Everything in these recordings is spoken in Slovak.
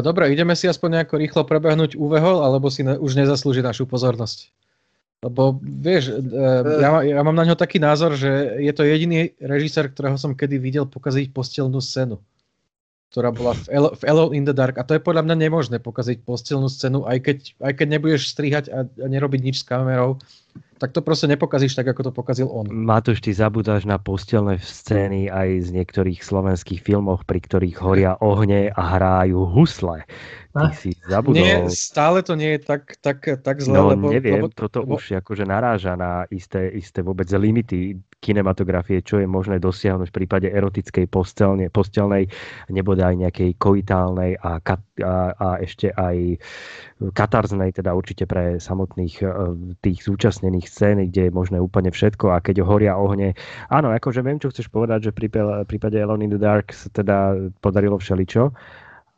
dobre, ideme si aspoň nejako rýchlo prebehnúť Uveho, alebo si ne, už nezaslúži našu pozornosť. Lebo vieš, uh, ja, ja mám na ňo taký názor, že je to jediný režisér, ktorého som kedy videl pokaziť postelnú scénu ktorá bola v, El- v Alone in the Dark. A to je podľa mňa nemožné pokaziť postelnú scénu, aj keď, aj keď nebudeš strihať a, a nerobiť nič s kamerou, tak to proste nepokazíš tak, ako to pokazil on. Matúš, ty zabúdaš na postelné scény aj z niektorých slovenských filmoch, pri ktorých horia ohne a hrajú husle. Ty si zabudol. Nie, stále to nie je tak, tak, tak zle. No lebo, neviem, lebo, toto lebo... už akože naráža na isté, isté vôbec limity kinematografie, čo je možné dosiahnuť v prípade erotickej postelne, postelnej, nebude aj nejakej koitálnej a, kat, a, a ešte aj katarznej, teda určite pre samotných e, tých zúčastnených scén, kde je možné úplne všetko a keď horia ohne. Áno, akože viem, čo chceš povedať, že pri prípade Alone in the Dark sa teda podarilo všeličo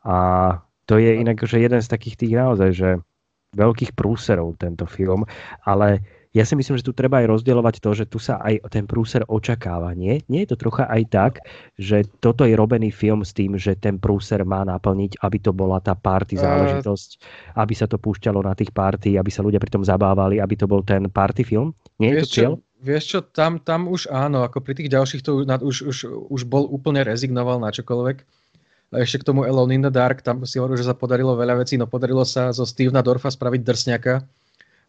a to je inak že jeden z takých tých naozaj, že veľkých prúserov tento film, ale ja si myslím, že tu treba aj rozdielovať to, že tu sa aj ten prúser očakáva. Nie? Nie je to trocha aj tak, že toto je robený film s tým, že ten prúser má naplniť, aby to bola tá party záležitosť, aby sa to púšťalo na tých party, aby sa ľudia pri tom zabávali, aby to bol ten party film? Nie je to cieľ? Vieš čo, tam, tam už áno, ako pri tých ďalších to už, už, už bol úplne rezignoval na čokoľvek a ešte k tomu Alone in the Dark, tam si hovoril, že sa podarilo veľa vecí, no podarilo sa zo Stevena Dorfa spraviť drsňaka,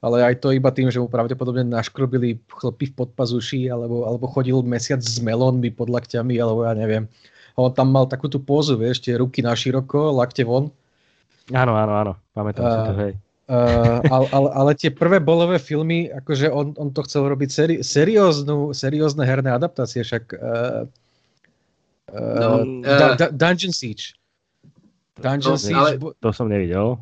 ale aj to iba tým, že mu pravdepodobne naškrobili chlpy v podpazuši, alebo, alebo chodil mesiac s melónmi pod lakťami, alebo ja neviem. A on tam mal takú tú pózu, vieš, tie ruky na široko, lakte von. Áno, áno, áno, pamätám uh, si to, hej. Uh, ale, ale, ale tie prvé bolové filmy, akože on, on to chcel robiť seri, serióznu, seriózne herné adaptácie, však uh, No, uh, Dungeon Siege. Dungeon no, Siege. Ale, to som nevidel.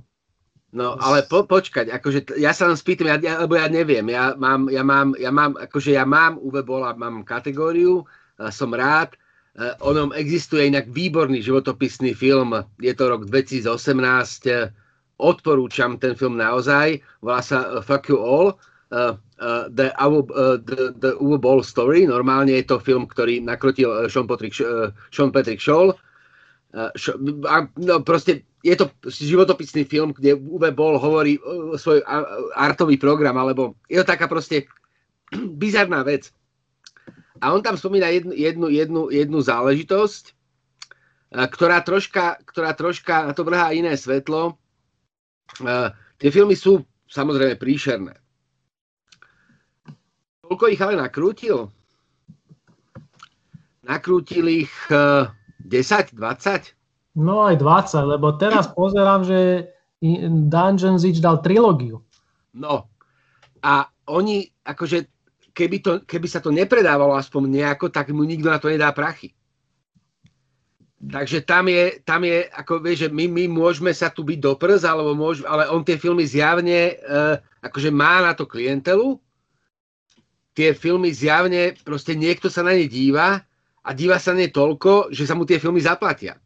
No, ale po, počkať, akože ja sa len spýtam, ja, ja, lebo ja neviem, ja mám, ja mám, ja mám, akože ja mám UV bola, mám kategóriu, som rád, uh, onom existuje inak výborný životopisný film, je to rok 2018, uh, odporúčam ten film naozaj, volá sa uh, Fuck You All, uh, uh, the, uh, the, the Uwe Ball Story. Normálne je to film, ktorý nakrutil uh, Sean Patrick, Sean Patrick Scholl. A, no proste je to životopisný film, kde Uwe Ball hovorí svoj artový program, alebo je to taká proste bizarná vec. A on tam spomína jednu, jednu, jednu, jednu záležitosť, ktorá troška, ktorá troška na to vrhá iné svetlo. Tie filmy sú samozrejme príšerné. Koľko ich ale nakrútil? Nakrútil ich uh, 10, 20? No aj 20, lebo teraz pozerám, že Dungeon Siege dal trilógiu. No a oni, akože keby, to, keby sa to nepredávalo aspoň nejako, tak mu nikto na to nedá prachy. Takže tam je, tam je ako vieš, že my, my môžeme sa tu byť do prs, alebo môž, ale on tie filmy zjavne uh, akože má na to klientelu tie filmy zjavne, proste niekto sa na ne díva a díva sa na ne toľko, že sa mu tie filmy zaplatia.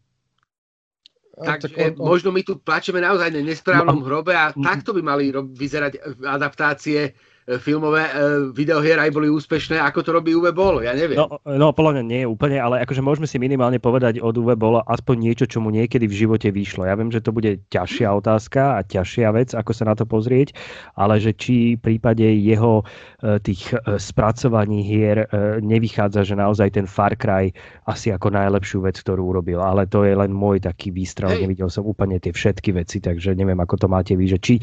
Takže tak on, on... možno my tu plačeme naozaj na nesprávnom no, hrobe a takto by mali vyzerať adaptácie filmové e, videohier aj boli úspešné, ako to robí Uwe Boll, ja neviem. No, no podľa mňa nie úplne, ale akože môžeme si minimálne povedať od Uwe Bolla aspoň niečo, čo mu niekedy v živote vyšlo. Ja viem, že to bude ťažšia otázka a ťažšia vec, ako sa na to pozrieť, ale že či v prípade jeho e, tých spracovaní hier nevychádza, že naozaj ten Far Cry asi ako najlepšiu vec, ktorú urobil. Ale to je len môj taký výstrel, hey. nevidel som úplne tie všetky veci, takže neviem, ako to máte vy, že či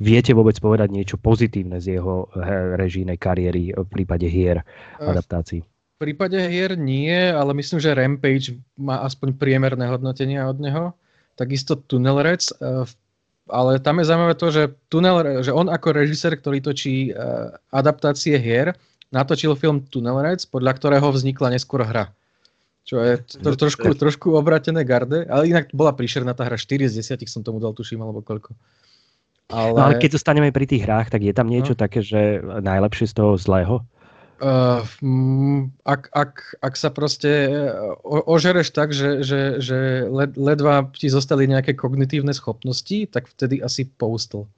viete vôbec povedať niečo pozitívne z jeho režijnej kariéry v prípade hier adaptácií? V prípade hier nie, ale myslím, že Rampage má aspoň priemerné hodnotenia od neho. Takisto Tunnel Rec, e, ale tam je zaujímavé to, že, Tunnel, že on ako režisér, ktorý točí e, adaptácie hier, natočil film Tunnel Rec, podľa ktorého vznikla neskôr hra. Čo je to, trošku, trošku obratené garde, ale inak bola príšerná tá hra, 4 z 10 som tomu dal, tuším, alebo koľko. Ale... No ale keď zostaneme pri tých hrách, tak je tam niečo no. také, že najlepšie z toho zlého? Uh, ak, ak, ak sa proste o, ožereš tak, že, že, že led, ledva ti zostali nejaké kognitívne schopnosti, tak vtedy asi. To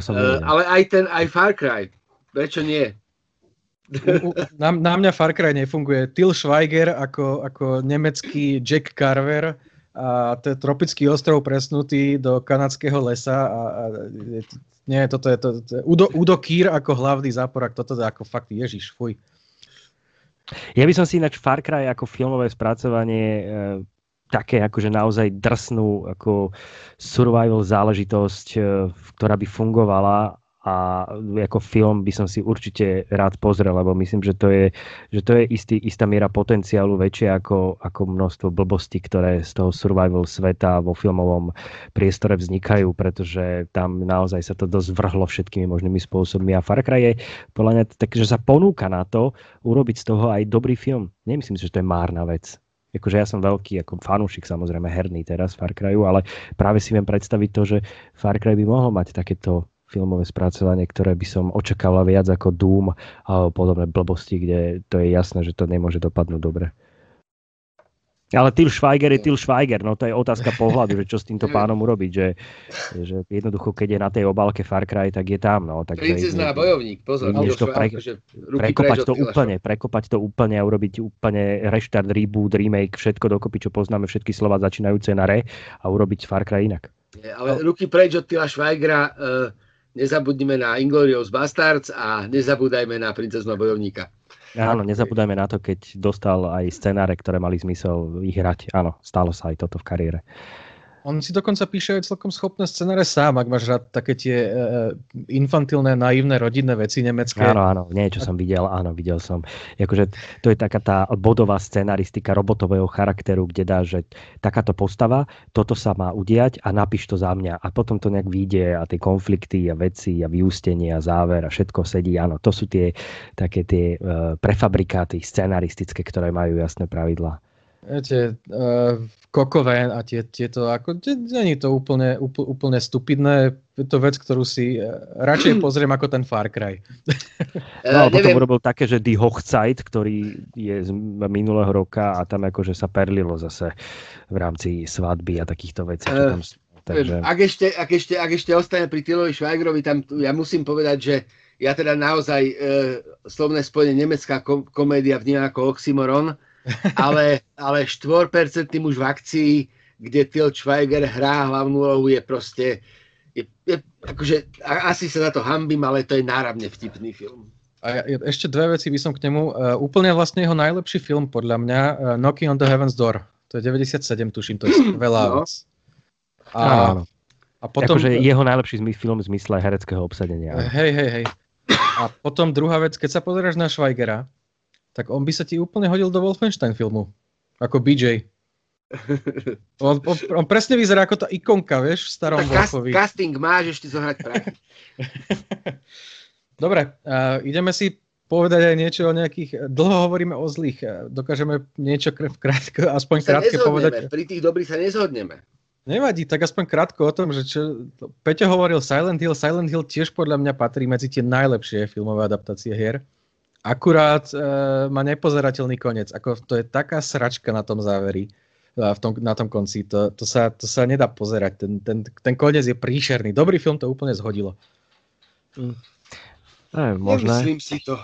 som uh, ale aj ten, aj Far Cry. Prečo nie? U, u, na, na mňa Far Cry nefunguje. Till Schweiger ako, ako nemecký Jack Carver a, to je tropický ostrov presnutý do kanadského lesa a, a nie, toto je, to, to Udo, Udo Kýr ako hlavný záporak, toto je ako fakt Ježiš, fuj. Ja by som si ináč Far Cry ako filmové spracovanie e, také akože naozaj drsnú ako survival záležitosť, e, ktorá by fungovala a ako film by som si určite rád pozrel, lebo myslím, že to je, že to je istý, istá miera potenciálu väčšie ako, ako množstvo blbostí, ktoré z toho survival sveta vo filmovom priestore vznikajú, pretože tam naozaj sa to dosť vrhlo všetkými možnými spôsobmi a Far Cry je podľa mňa tak, že sa ponúka na to urobiť z toho aj dobrý film. Nemyslím si, že to je márna vec. Akože ja som veľký ako fanúšik samozrejme herný teraz Far Cryu, ale práve si viem predstaviť to, že Far Cry by mohol mať takéto filmové spracovanie, ktoré by som očakával viac ako Doom alebo podobné blbosti, kde to je jasné, že to nemôže dopadnúť dobre. Ale Til Schweiger je Til Schweiger, no to je otázka pohľadu, že čo s týmto pánom urobiť, že, že jednoducho, keď je na tej obálke Far Cry, tak je tam. No, tak Princezná bojovník, pozor. to pre, prekopať to úplne, prekopať to úplne a urobiť úplne reštart, reboot, remake, všetko dokopy, čo poznáme, všetky slova začínajúce na re a urobiť Far Cry inak. Ale ruky preč od Tila Schweigera, uh nezabudnime na Inglorious Bastards a nezabúdajme na princezno bojovníka. Áno, nezabúdajme na to, keď dostal aj scenáre, ktoré mali zmysel ich hrať. Áno, stalo sa aj toto v kariére. On si dokonca píše aj celkom schopné scenáre sám, ak máš rád také tie uh, infantilné, naivné rodinné veci nemecké. Áno, áno, niečo som videl, áno, videl som. Jakože to je taká tá bodová scenaristika robotového charakteru, kde dá, že takáto postava, toto sa má udiať a napíš to za mňa. A potom to nejak vyjde a tie konflikty a veci a vyústenie a záver a všetko sedí. Áno, to sú tie také tie uh, prefabrikáty scenaristické, ktoré majú jasné pravidlá. Viete, uh, kokové a tie, tieto, ako, nie je to úplne, úplne stupidné, je to vec, ktorú si uh, radšej pozriem ako ten Far Cry. no, a potom urobil také, že Die Hochzeit, ktorý je z minulého roka a tam akože sa perlilo zase v rámci svadby a takýchto vecí. Uh, tam, takže... ak, ešte, ak, ešte, ak ešte ostane pri Tilovi Švajgrovi, tam ja musím povedať, že ja teda naozaj uh, slovné spojenie nemecká kom- komédia vnímam ako oxymoron, ale, ale 4% muž v akcii, kde Til Schweiger hrá hlavnú úlohu, je proste, je, je, akože, asi sa za to hambím, ale to je náravne vtipný film. A ja, ešte dve veci by som k nemu. Uh, úplne vlastne jeho najlepší film, podľa mňa, uh, Knocking on the Heaven's Door. To je 97, tuším, to je veľa no. vec. A, no. a potom... Akože jeho najlepší film v zmysle hereckého obsadenia. Hej, hej, hej. A potom druhá vec, keď sa pozeráš na Schweigera, tak on by sa ti úplne hodil do Wolfenstein filmu. Ako BJ. On, on, on presne vyzerá ako tá ikonka, vieš, v starom tak Wolfovi. casting máš ešte zohrať prachy. Dobre, uh, ideme si povedať aj niečo o nejakých... Dlho hovoríme o zlých. Dokážeme niečo krátko, aspoň krátke povedať? Pri tých dobrých sa nezhodneme. Nevadí, tak aspoň krátko o tom, že čo... Peťo hovoril Silent Hill. Silent Hill tiež podľa mňa patrí medzi tie najlepšie filmové adaptácie hier. Akurát e, má nepozerateľný koniec. Ako, to je taká sračka na tom záveri, v tom, na tom konci. To, to, sa, to sa nedá pozerať. Ten, ten, ten koniec je príšerný. Dobrý film to úplne zhodilo. Mm. Ne, možné. Nemyslím si to.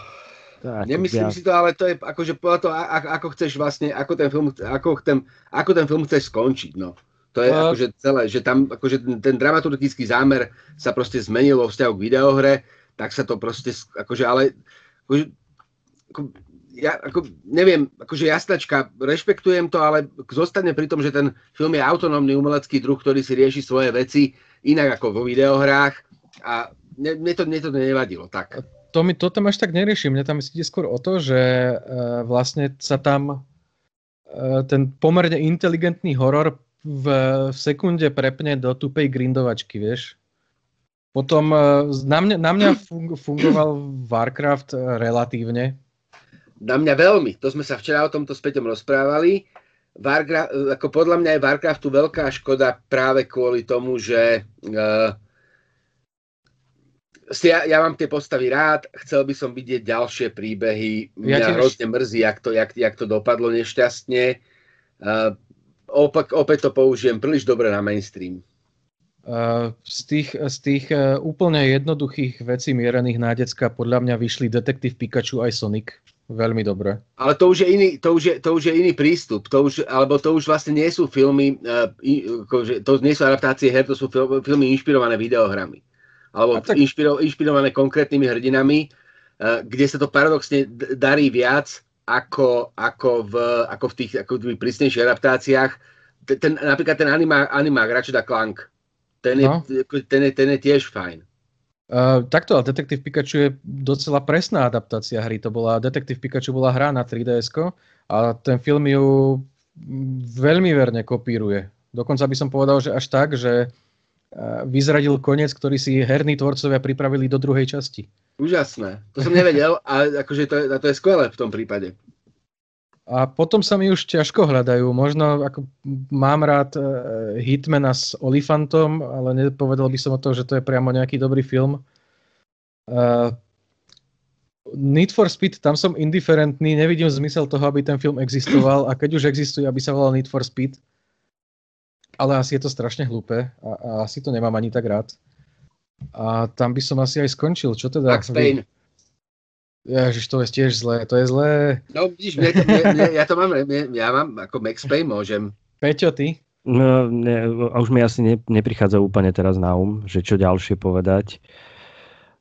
Tak, Nemyslím ja... si to, ale to je akože podľa toho, ako, ako chceš vlastne, ako ten film, ako ten, ako ten film chceš skončiť, no. To je no. akože celé, že tam akože ten, ten dramaturgický zámer sa proste zmenil vo vzťahu k videohre, tak sa to proste, akože, ale akože, ako, ja ako, neviem, akože jasnačka, rešpektujem to, ale zostane pri tom, že ten film je autonómny umelecký druh, ktorý si rieši svoje veci inak ako vo videohrách a mne to, mne to nevadilo. Tak. To mi to tam až tak neriešim. Mne tam ide skôr o to, že uh, vlastne sa tam uh, ten pomerne inteligentný horor v, v sekunde prepne do tupej grindovačky, vieš. Potom uh, na mňa, na mňa fungoval Warcraft relatívne, na mňa veľmi. To sme sa včera o tomto s Peťom rozprávali. Warcraft, ako podľa mňa je Warcraftu veľká škoda práve kvôli tomu, že uh, ja, ja mám tie postavy rád, chcel by som vidieť ďalšie príbehy. Mňa ja hrozne mrzí, jak to, jak, jak to dopadlo nešťastne. Uh, opak, opäť to použijem príliš dobre na mainstream. Uh, z tých, z tých uh, úplne jednoduchých vecí mierených na decka podľa mňa vyšli Detektív Pikachu aj Sonic veľmi dobre. Ale to už je iný, to už je, to už je iný prístup, to už, alebo to už vlastne nie sú filmy, uh, to nie sú adaptácie her, to sú filmy inšpirované videohrami. Alebo tak... inšpiro, inšpirované konkrétnymi hrdinami, uh, kde sa to paradoxne darí viac ako, ako, v, ako v tých ako v prísnejších adaptáciách. Ten, napríklad ten animák, animák Ratchet Clank, ten je, no. ten, je, ten je tiež fajn. Uh, takto, ale Detektív Pikachu je docela presná adaptácia hry. To bola, Detektív Pikachu bola hra na 3DS a ten film ju veľmi verne kopíruje. Dokonca by som povedal, že až tak, že vyzradil koniec, ktorý si herní tvorcovia pripravili do druhej časti. Úžasné. To som nevedel a akože to, to je skvelé v tom prípade. A potom sa mi už ťažko hľadajú. Možno ako mám rád uh, Hitmana s Olifantom, ale nepovedal by som o to, že to je priamo nejaký dobrý film. Uh, Need for Speed, tam som indiferentný, nevidím zmysel toho, aby ten film existoval a keď už existuje, aby sa volal Need for Speed. Ale asi je to strašne hlúpe a, a asi to nemám ani tak rád. A tam by som asi aj skončil. Čo teda? Max Payne. Ježiš, to je tiež zlé, to je zlé. No vidíš, mne to, mne, mne, ja to mám, mne, ja mám ako Max Payne môžem. Peťo, ty? No, ne, už mi asi ne, neprichádza úplne teraz na um, že čo ďalšie povedať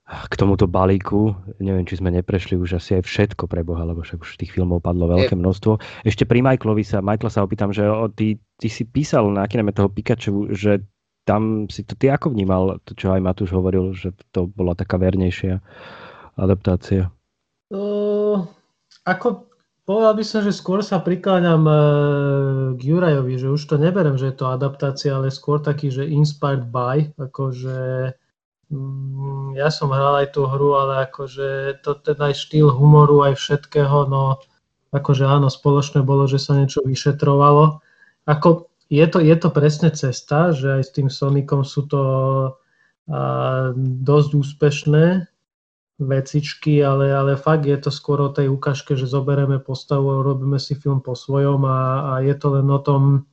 k tomuto balíku. Neviem, či sme neprešli už asi aj všetko pre Boha, lebo však už tých filmov padlo veľké množstvo. Ešte pri Michaelovi sa, Michaela sa opýtam, že o, ty, ty si písal na kineme toho Pikachu, že tam si to ty ako vnímal, to čo aj Matúš hovoril, že to bola taká vernejšia adaptácia? Ako povedal by som, že skôr sa prikláňam uh, k Jurajovi, že už to neberem, že je to adaptácia, ale skôr taký, že inspired by, akože ja som hral aj tú hru, ale akože to ten aj štýl humoru, aj všetkého, no akože áno, spoločné bolo, že sa niečo vyšetrovalo. Ako je to, je to presne cesta, že aj s tým Sonicom sú to uh, dosť úspešné, vecičky, ale, ale fakt je to skôr o tej ukážke, že zoberieme postavu a robíme si film po svojom a, a je to len o tom,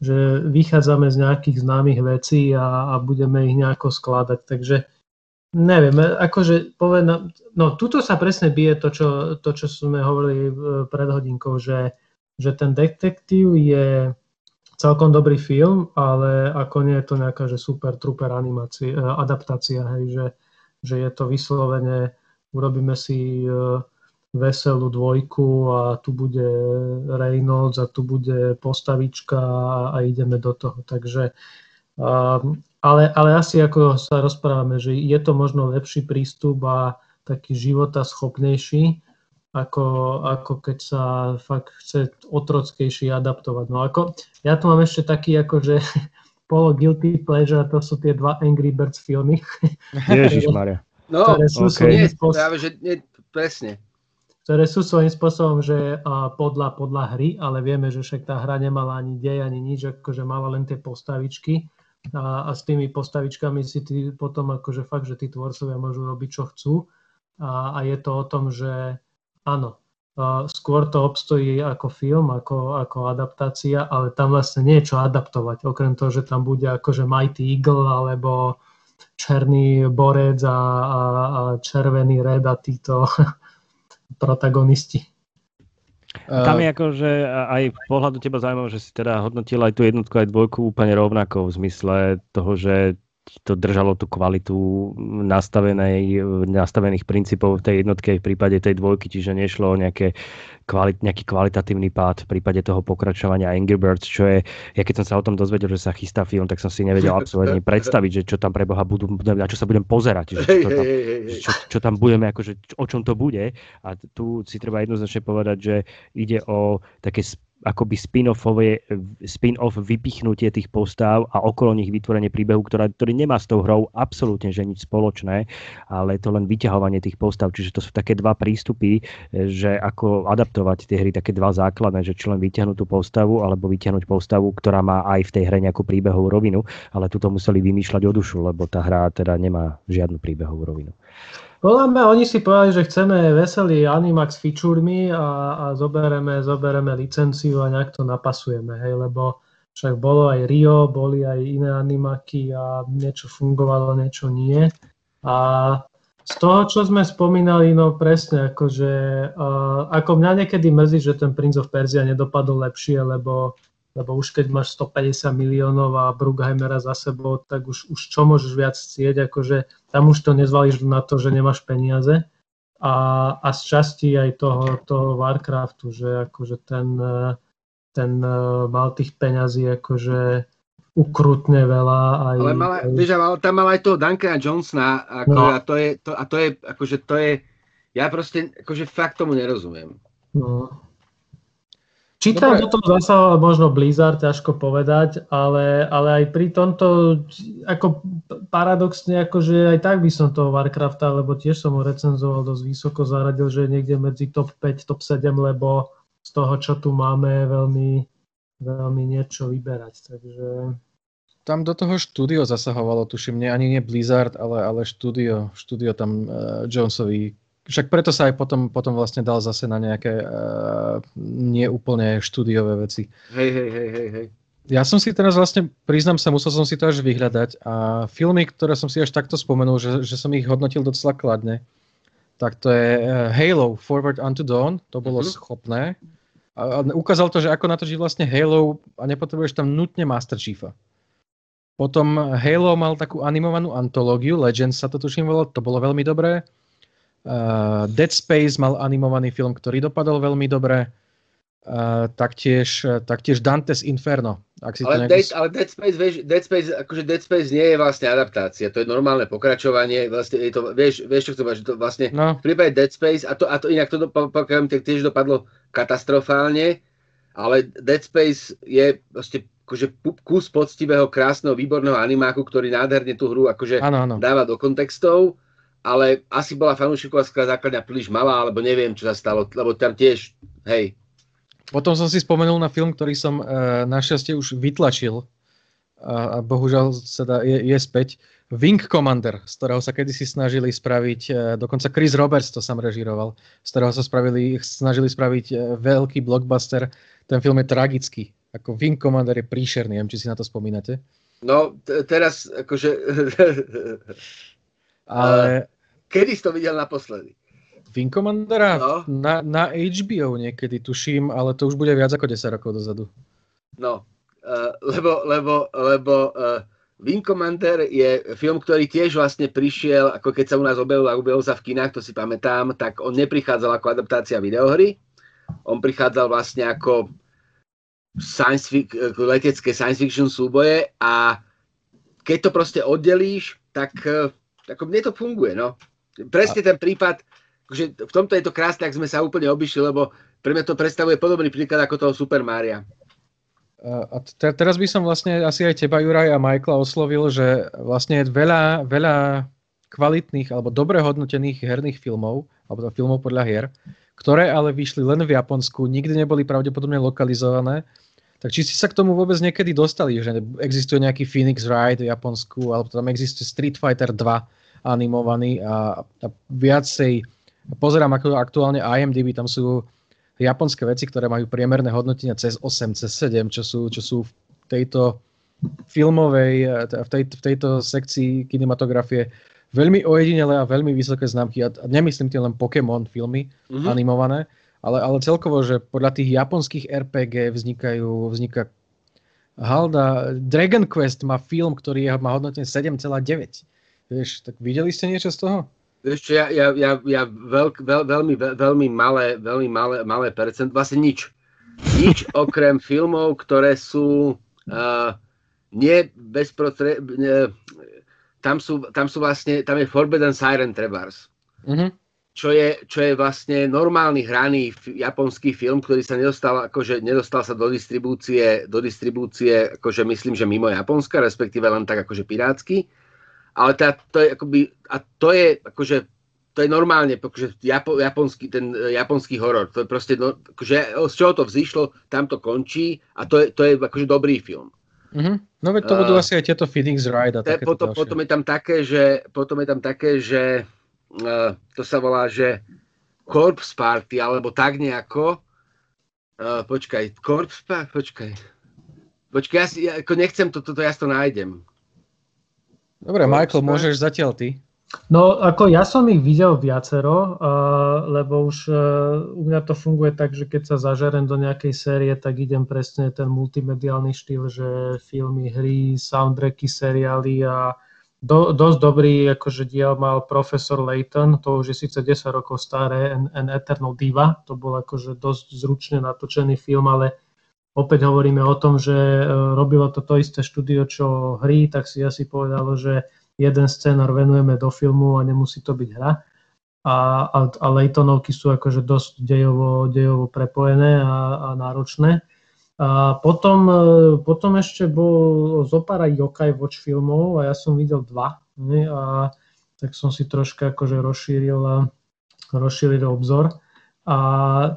že vychádzame z nejakých známych vecí a, a budeme ich nejako skladať. Takže neviem, akože povedám, no tuto sa presne bije to, čo, to, čo sme hovorili pred hodinkou, že, že ten detektív je celkom dobrý film, ale ako nie je to nejaká že super, truper animácia, adaptácia, hej, že, že je to vyslovene, urobíme si e, veselú dvojku a tu bude Reynolds a tu bude postavička a ideme do toho. Takže, ale, ale asi ako sa rozprávame, že je to možno lepší prístup a taký života schopnejší, ako, ako keď sa fakt chce otrockejší adaptovať. No ako, ja tu mám ešte taký akože polo guilty pleasure, to sú tie dva Angry Birds filmy. Ježiš Maria. No, ktoré sú okay. nie, spôsob... práve, že nie, presne. Ktoré sú svojím spôsobom, že uh, podľa, podľa hry, ale vieme, že však tá hra nemala ani dej, ani nič, akože mala len tie postavičky a, a s tými postavičkami si ty potom akože fakt, že tí tvorcovia môžu robiť, čo chcú a, a je to o tom, že áno, skôr to obstojí ako film, ako, ako adaptácia, ale tam vlastne nie je čo adaptovať, okrem toho, že tam bude akože Mighty Eagle alebo černý borec a, a, a červený red a títo protagonisti. Tam je ako, že aj v pohľadu teba zaujímavé, že si teda hodnotil aj tú jednotku, aj dvojku úplne rovnako v zmysle toho, že to držalo tú kvalitu nastavenej, nastavených princípov v tej jednotke v prípade tej dvojky, čiže nešlo o nejaké kvalit, nejaký kvalitatívny pád v prípade toho pokračovania Angry Birds, čo je, ja keď som sa o tom dozvedel, že sa chystá film, tak som si nevedel absolútne predstaviť, že čo tam pre Boha budú, na čo sa budem pozerať, že čo tam, čo, čo tam budeme, akože, o čom to bude. A tu si treba jednoznačne povedať, že ide o také akoby spin-offové, spin-off vypichnutie tých postav a okolo nich vytvorenie príbehu, ktorá, ktorý nemá s tou hrou absolútne že nič spoločné, ale je to len vyťahovanie tých postav. Čiže to sú také dva prístupy, že ako adaptovať tie hry, také dva základné, že či len vyťahnuť tú postavu, alebo vyťahnuť postavu, ktorá má aj v tej hre nejakú príbehovú rovinu, ale tu to museli vymýšľať o dušu, lebo tá hra teda nemá žiadnu príbehovú rovinu. Podľa mňa oni si povedali, že chceme veselý Animax featuremi a, a zobereme, zobereme licenciu a nejak to napasujeme, hej, lebo však bolo aj Rio, boli aj iné animaky a niečo fungovalo, niečo nie. A z toho, čo sme spomínali, no presne, akože, uh, ako mňa niekedy mrzí, že ten Prince of Persia nedopadol lepšie, lebo, lebo už keď máš 150 miliónov a Bruckheimera za sebou, tak už, už čo môžeš viac cieť, akože tam už to nezvalíš na to, že nemáš peniaze. A, a z časti aj toho, toho Warcraftu, že akože ten, ten uh, mal tých peňazí akože ukrutne veľa. Aj, ale, mal, aj... Vieš, ale tam mal aj toho Duncana Johnsona ako, no. a, to je, to, a to je, akože to je, ja proste, akože fakt tomu nerozumiem. No. Či tam do toho zasahoval možno Blizzard, ťažko povedať, ale, ale aj pri tomto, ako paradoxne, akože aj tak by som toho Warcrafta, lebo tiež som ho recenzoval dosť vysoko, zaradil, že je niekde medzi top 5, top 7, lebo z toho, čo tu máme, veľmi, veľmi niečo vyberať. Takže tam do toho štúdio zasahovalo, tuším, nie, ani nie Blizzard, ale, ale štúdio, štúdio tam uh, Jonesovi. Však preto sa aj potom, potom vlastne dal zase na nejaké uh, neúplne štúdiové veci. Hej, hej, hej, hej, hej. Ja som si teraz vlastne, priznám sa, musel som si to až vyhľadať a filmy, ktoré som si až takto spomenul, že, že som ich hodnotil docela kladne, tak to je uh, Halo Forward Unto Dawn, to bolo uh-huh. schopné. A, a ukázal to, že ako natočiť vlastne Halo a nepotrebuješ tam nutne Master Chiefa. Potom Halo mal takú animovanú antológiu, Legends sa to tuším bolo, to bolo veľmi dobré. Uh, Dead Space mal animovaný film, ktorý dopadol veľmi dobre. Uh, taktiež, taktiež Dante's Inferno. Ak si ale, to Dead, ale Dead Space, vieš, Dead Space, akože Dead Space nie je vlastne adaptácia, to je normálne pokračovanie, vlastne je to, vieš, vieš čo chcem že to vlastne no. v prípade Dead Space, a to, a to inak to dopadlo, tiež dopadlo katastrofálne, ale Dead Space je vlastne akože kus poctivého, krásneho, výborného animáku, ktorý nádherne tú hru akože ano, ano. dáva do kontextov, ale asi bola fanúšiková základňa príliš malá, alebo neviem, čo sa stalo, lebo tam tiež, hej. Potom som si spomenul na film, ktorý som e, našťastie už vytlačil a, a bohužiaľ teda je, je späť. Wing Commander, z ktorého sa kedysi snažili spraviť, e, dokonca Chris Roberts to sam režiroval, z ktorého sa spravili, snažili spraviť e, veľký blockbuster. Ten film je tragický. Ako Wing Commander je príšerný, neviem, či si na to spomínate. No, t- teraz akože... Ale... Kedy si to videl naposledy? Wing Commandera? No. Na, na HBO niekedy, tuším, ale to už bude viac ako 10 rokov dozadu. No, uh, lebo, lebo, lebo uh, Wing Commander je film, ktorý tiež vlastne prišiel, ako keď sa u nás objavil a objavil sa v kinách, to si pamätám, tak on neprichádzal ako adaptácia videohry, on prichádzal vlastne ako science fic- letecké science fiction súboje a keď to proste oddelíš, tak eh, ako mne to funguje, no. Presne ten prípad, že v tomto je to krásne, ak sme sa úplne obišli, lebo pre mňa to predstavuje podobný príklad ako toho Super Maria. A te, teraz by som vlastne asi aj teba, Juraj a Michaela oslovil, že vlastne je veľa, veľa kvalitných alebo dobre hodnotených herných filmov, alebo filmov podľa hier, ktoré ale vyšli len v Japonsku, nikdy neboli pravdepodobne lokalizované tak či si sa k tomu vôbec niekedy dostali, že existuje nejaký Phoenix Wright v Japonsku, alebo tam existuje Street Fighter 2 animovaný a, a viacej pozerám ako aktuálne IMDb, tam sú japonské veci, ktoré majú priemerné hodnotenia cez 8, cez 7, čo sú, čo sú v tejto filmovej, v, tej, v tejto sekcii kinematografie veľmi ojedinelé a veľmi vysoké známky. A nemyslím tým len Pokémon filmy mm-hmm. animované, ale, ale celkovo, že podľa tých japonských RPG vznikajú, vzniká Halda, Dragon Quest má film, ktorý je, má hodnotenie 7,9. Vieš, tak videli ste niečo z toho? Vieš čo, ja, ja, ja, ja veľk, veľ, veľmi, veľ, veľmi malé, veľmi malé, malé percent, vlastne nič. Nič okrem filmov, ktoré sú uh, nie bezprostredne, tam sú, tam sú vlastne, tam je Forbidden Siren Trebars. Uh-huh čo je, čo je vlastne normálny hraný japonský film, ktorý sa nedostal, akože, nedostal sa do distribúcie, do distribúcie, akože myslím, že mimo Japonska, respektíve len tak akože pirátsky. Ale tá, to je akoby, a to je akože, to je normálne, akože Japo, japonský, ten e, japonský horor. To je proste, no, akože, z čoho to vzýšlo, tam to končí a to je, to je akože dobrý film. Mm-hmm. No veď to budú uh, asi aj tieto Phoenix Ride a také potom, potom je tam také, že, potom je tam také, že to sa volá, že Corpse Party, alebo tak nejako. Uh, počkaj, Corpse Party, počkaj. Počkaj, ja, si, ja ako nechcem to, toto, ja to nájdem. Dobre, Corpse Michael, Party. môžeš zatiaľ ty. No, ako ja som ich videl viacero, uh, lebo už uh, u mňa to funguje tak, že keď sa zažerem do nejakej série, tak idem presne ten multimediálny štýl, že filmy, hry, soundtracky, seriály a do, dosť dobrý akože diel mal Profesor Layton, to už je síce 10 rokov staré, An, An Eternal Diva, to bol akože dosť zručne natočený film, ale opäť hovoríme o tom, že uh, robilo to to isté štúdio, čo hry, tak si asi povedalo, že jeden scénar venujeme do filmu a nemusí to byť hra. A, a, a Laytonovky sú akože dosť dejovo, dejovo prepojené a, a náročné. A potom, e, potom ešte bol zo pár Yokai Watch filmov a ja som videl dva. Ne? A tak som si troška akože rozšíril, rozšíril obzor. A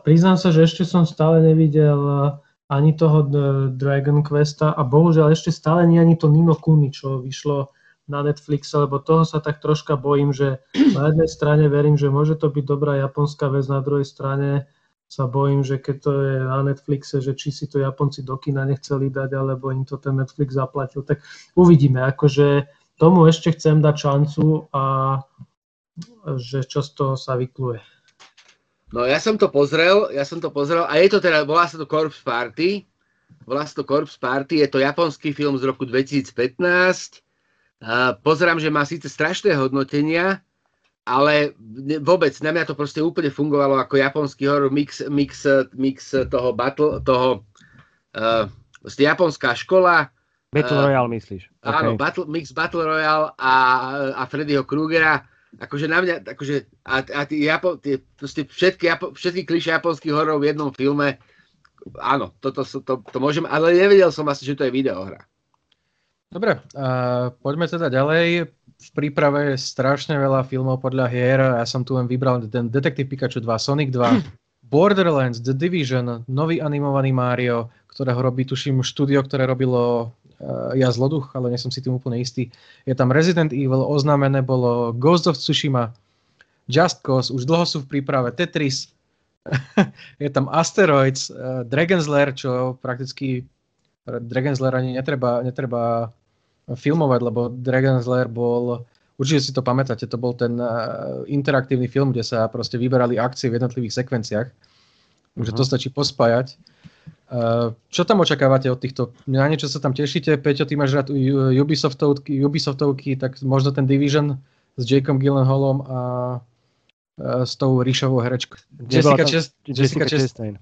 priznám sa, že ešte som stále nevidel ani toho Dragon Questa a bohužiaľ ešte stále nie ani to Nino Kuni, čo vyšlo na Netflixe, lebo toho sa tak troška bojím, že na jednej strane verím, že môže to byť dobrá japonská vec, na druhej strane sa bojím, že keď to je na Netflixe, že či si to Japonci do kina nechceli dať, alebo im to ten Netflix zaplatil, tak uvidíme. Akože tomu ešte chcem dať šancu a že čo z toho sa vykluje. No ja som to pozrel, ja som to pozrel a je to teda, volá sa to Corpse Party, volá sa to Corpse Party, je to japonský film z roku 2015, pozerám, že má síce strašné hodnotenia, ale vôbec na mňa to proste úplne fungovalo ako japonský horor, mix, mix, mix toho battle, toho uh, japonská škola. Battle uh, Royale myslíš? Áno, battle, mix Battle Royale a, a Freddyho Krugera. Akože na mňa, akože, a, a tí, Japo, tí proste všetky, Japo, všetky kliše japonských hororov v jednom filme, áno, toto, to, to, to môžem, ale nevedel som asi, že to je videohra. Dobre, uh, poďme teda ďalej. V príprave je strašne veľa filmov podľa hier. Ja som tu len vybral ten Detective Pikachu 2, Sonic 2, Borderlands, The Division, nový animovaný Mario, ktorého robí, tuším, štúdio, ktoré robilo uh, ja zloduch, ale nie som si tým úplne istý. Je tam Resident Evil, oznámené bolo Ghost of Tsushima, Just Cause, už dlho sú v príprave Tetris, je tam Asteroids, uh, Dragon's Lair, čo prakticky Dragon's Lair ani netreba, netreba filmovať, lebo Dragon's Lair bol, určite si to pamätáte, to bol ten uh, interaktívny film, kde sa proste vyberali akcie v jednotlivých sekvenciách. uh-huh. to mhm. stačí pospájať. Uh, čo tam očakávate od týchto? Na niečo sa tam tešíte? Peťo, ty máš rád Ubisoftovky, Ubisoftovky tak možno ten Division s Jakeom Gyllenhaalom a uh, s tou ríšovou herečkou. Jessica, Chest, Jessica, Jessica Chastain.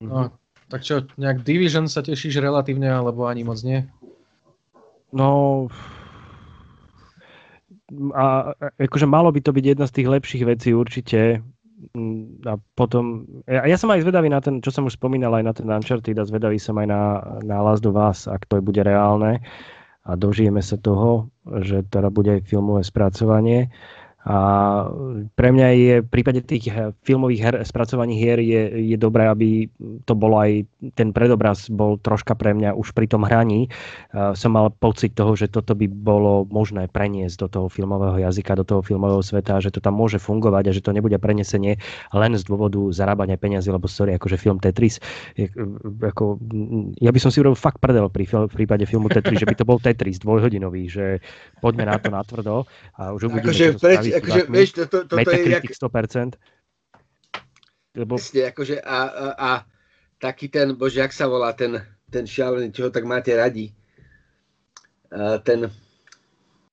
No, tak čo, nejak Division sa tešíš relatívne, alebo ani moc nie? No, a akože malo by to byť jedna z tých lepších vecí určite. A potom, ja, ja som aj zvedavý na ten, čo som už spomínal, aj na ten Uncharted a zvedavý som aj na, na Last of Us, ak to bude reálne a dožijeme sa toho, že teda bude aj filmové spracovanie. A pre mňa je v prípade tých filmových her, spracovaní hier je, je dobré, aby to bolo aj ten predobraz bol troška pre mňa už pri tom hraní. Uh, som mal pocit toho, že toto by bolo možné preniesť do toho filmového jazyka, do toho filmového sveta, že to tam môže fungovať a že to nebude prenesenie len z dôvodu zarábania peniazy, lebo sorry, akože film Tetris, je, ako, ja by som si urobil fakt prdel pri, v prípade filmu Tetris, že by to bol Tetris dvojhodinový, že poďme na to natvrdo a už uvidíme, akože, preč, akože, vieš, to, to, to, to je jak... 100%. Lebo... Presne, akože a, a, a taký ten, bože, jak sa volá ten, ten šialený, čo ho tak máte radi, a ten,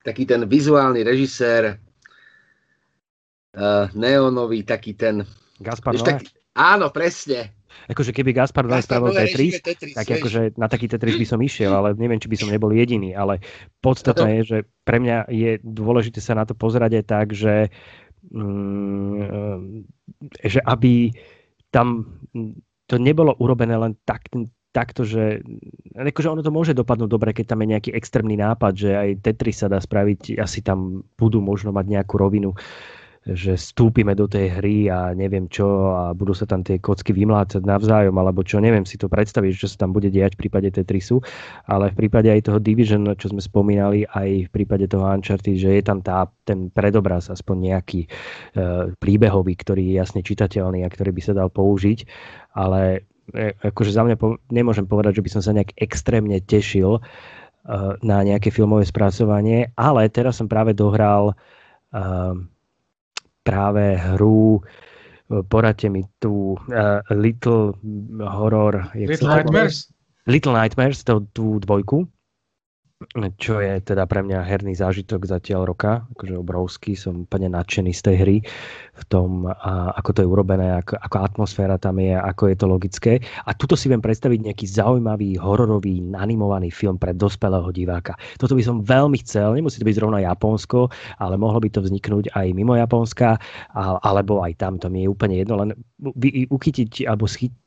taký ten vizuálny režisér, uh, neonový, taký ten... Gaspar vieš, taký, Áno, presne. Akože keby Gaspar Noé spravil Tetris, Tetris, tak vieš. akože na taký Tetris by som išiel, ale neviem, či by som nebol jediný. Ale podstatné je, že pre mňa je dôležité sa na to pozerať aj tak, že, mm, že aby tam to nebolo urobené len tak, takto, že akože ono to môže dopadnúť dobre, keď tam je nejaký extrémny nápad, že aj Tetris sa dá spraviť, asi tam budú možno mať nejakú rovinu že vstúpime do tej hry a neviem čo a budú sa tam tie kocky vymlácať navzájom alebo čo, neviem si to predstaviť, čo sa tam bude diať v prípade Tetrisu, ale v prípade aj toho Division, čo sme spomínali, aj v prípade toho Uncharted, že je tam tá, ten predobraz, aspoň nejaký e, príbehový, ktorý je jasne čitateľný a ktorý by sa dal použiť, ale e, akože za mňa po, nemôžem povedať, že by som sa nejak extrémne tešil e, na nejaké filmové spracovanie, ale teraz som práve dohral práve hru poradte mi tu uh, Little Horror. Little Nightmares? Little Nightmares, tú, tú dvojku čo je teda pre mňa herný zážitok zatiaľ roka, akože obrovský, som úplne nadšený z tej hry, v tom, a, ako to je urobené, ako, ako atmosféra tam je, ako je to logické. A tuto si viem predstaviť nejaký zaujímavý, hororový, animovaný film pre dospelého diváka. Toto by som veľmi chcel, nemusí to byť zrovna Japonsko, ale mohlo by to vzniknúť aj mimo Japonska, alebo aj tam, to mi je úplne jedno, len uchytiť alebo schytiť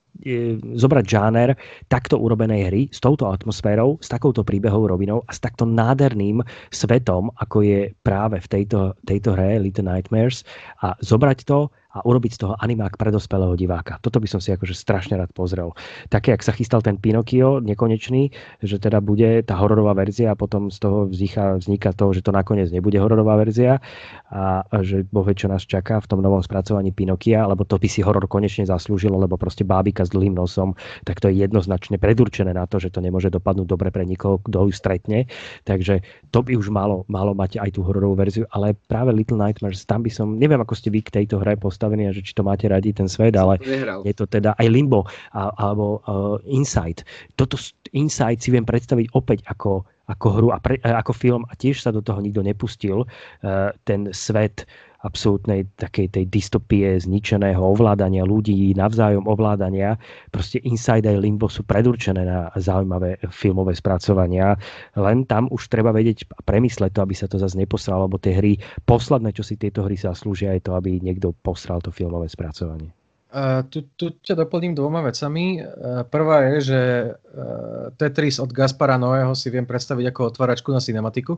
zobrať žáner takto urobenej hry s touto atmosférou, s takouto príbehovou rovinou a s takto nádherným svetom, ako je práve v tejto, tejto hre Little Nightmares a zobrať to a urobiť z toho animák pre dospelého diváka. Toto by som si akože strašne rád pozrel. Také, ak sa chystal ten Pinokio nekonečný, že teda bude tá hororová verzia a potom z toho vzniká, vzniká to, že to nakoniec nebude hororová verzia a, a že bohe čo nás čaká v tom novom spracovaní Pinokia, lebo to by si horor konečne zaslúžilo, lebo proste bábika s dlhým nosom, tak to je jednoznačne predurčené na to, že to nemôže dopadnúť dobre pre nikoho, kto ju stretne. Takže to by už malo, malo mať aj tú hororovú verziu, ale práve Little Nightmares, tam by som, neviem ako ste vy k tejto hre postavení a že či to máte radi ten svet, ale je to teda aj Limbo a, alebo uh, Inside. Toto Inside si viem predstaviť opäť ako, ako hru a pre, ako film a tiež sa do toho nikto nepustil. Uh, ten svet absolútnej takej tej dystopie zničeného ovládania ľudí, navzájom ovládania. Proste Inside aj Limbo sú predurčené na zaujímavé filmové spracovania. Len tam už treba vedieť a premysleť to, aby sa to zase neposralo, lebo tie hry, posledné, čo si tieto hry zaslúžia, je to, aby niekto posral to filmové spracovanie. Uh, tu, tu ťa doplním dvoma vecami. Uh, prvá je, že uh, Tetris od Gaspara Noého si viem predstaviť ako otváračku na cinematiku.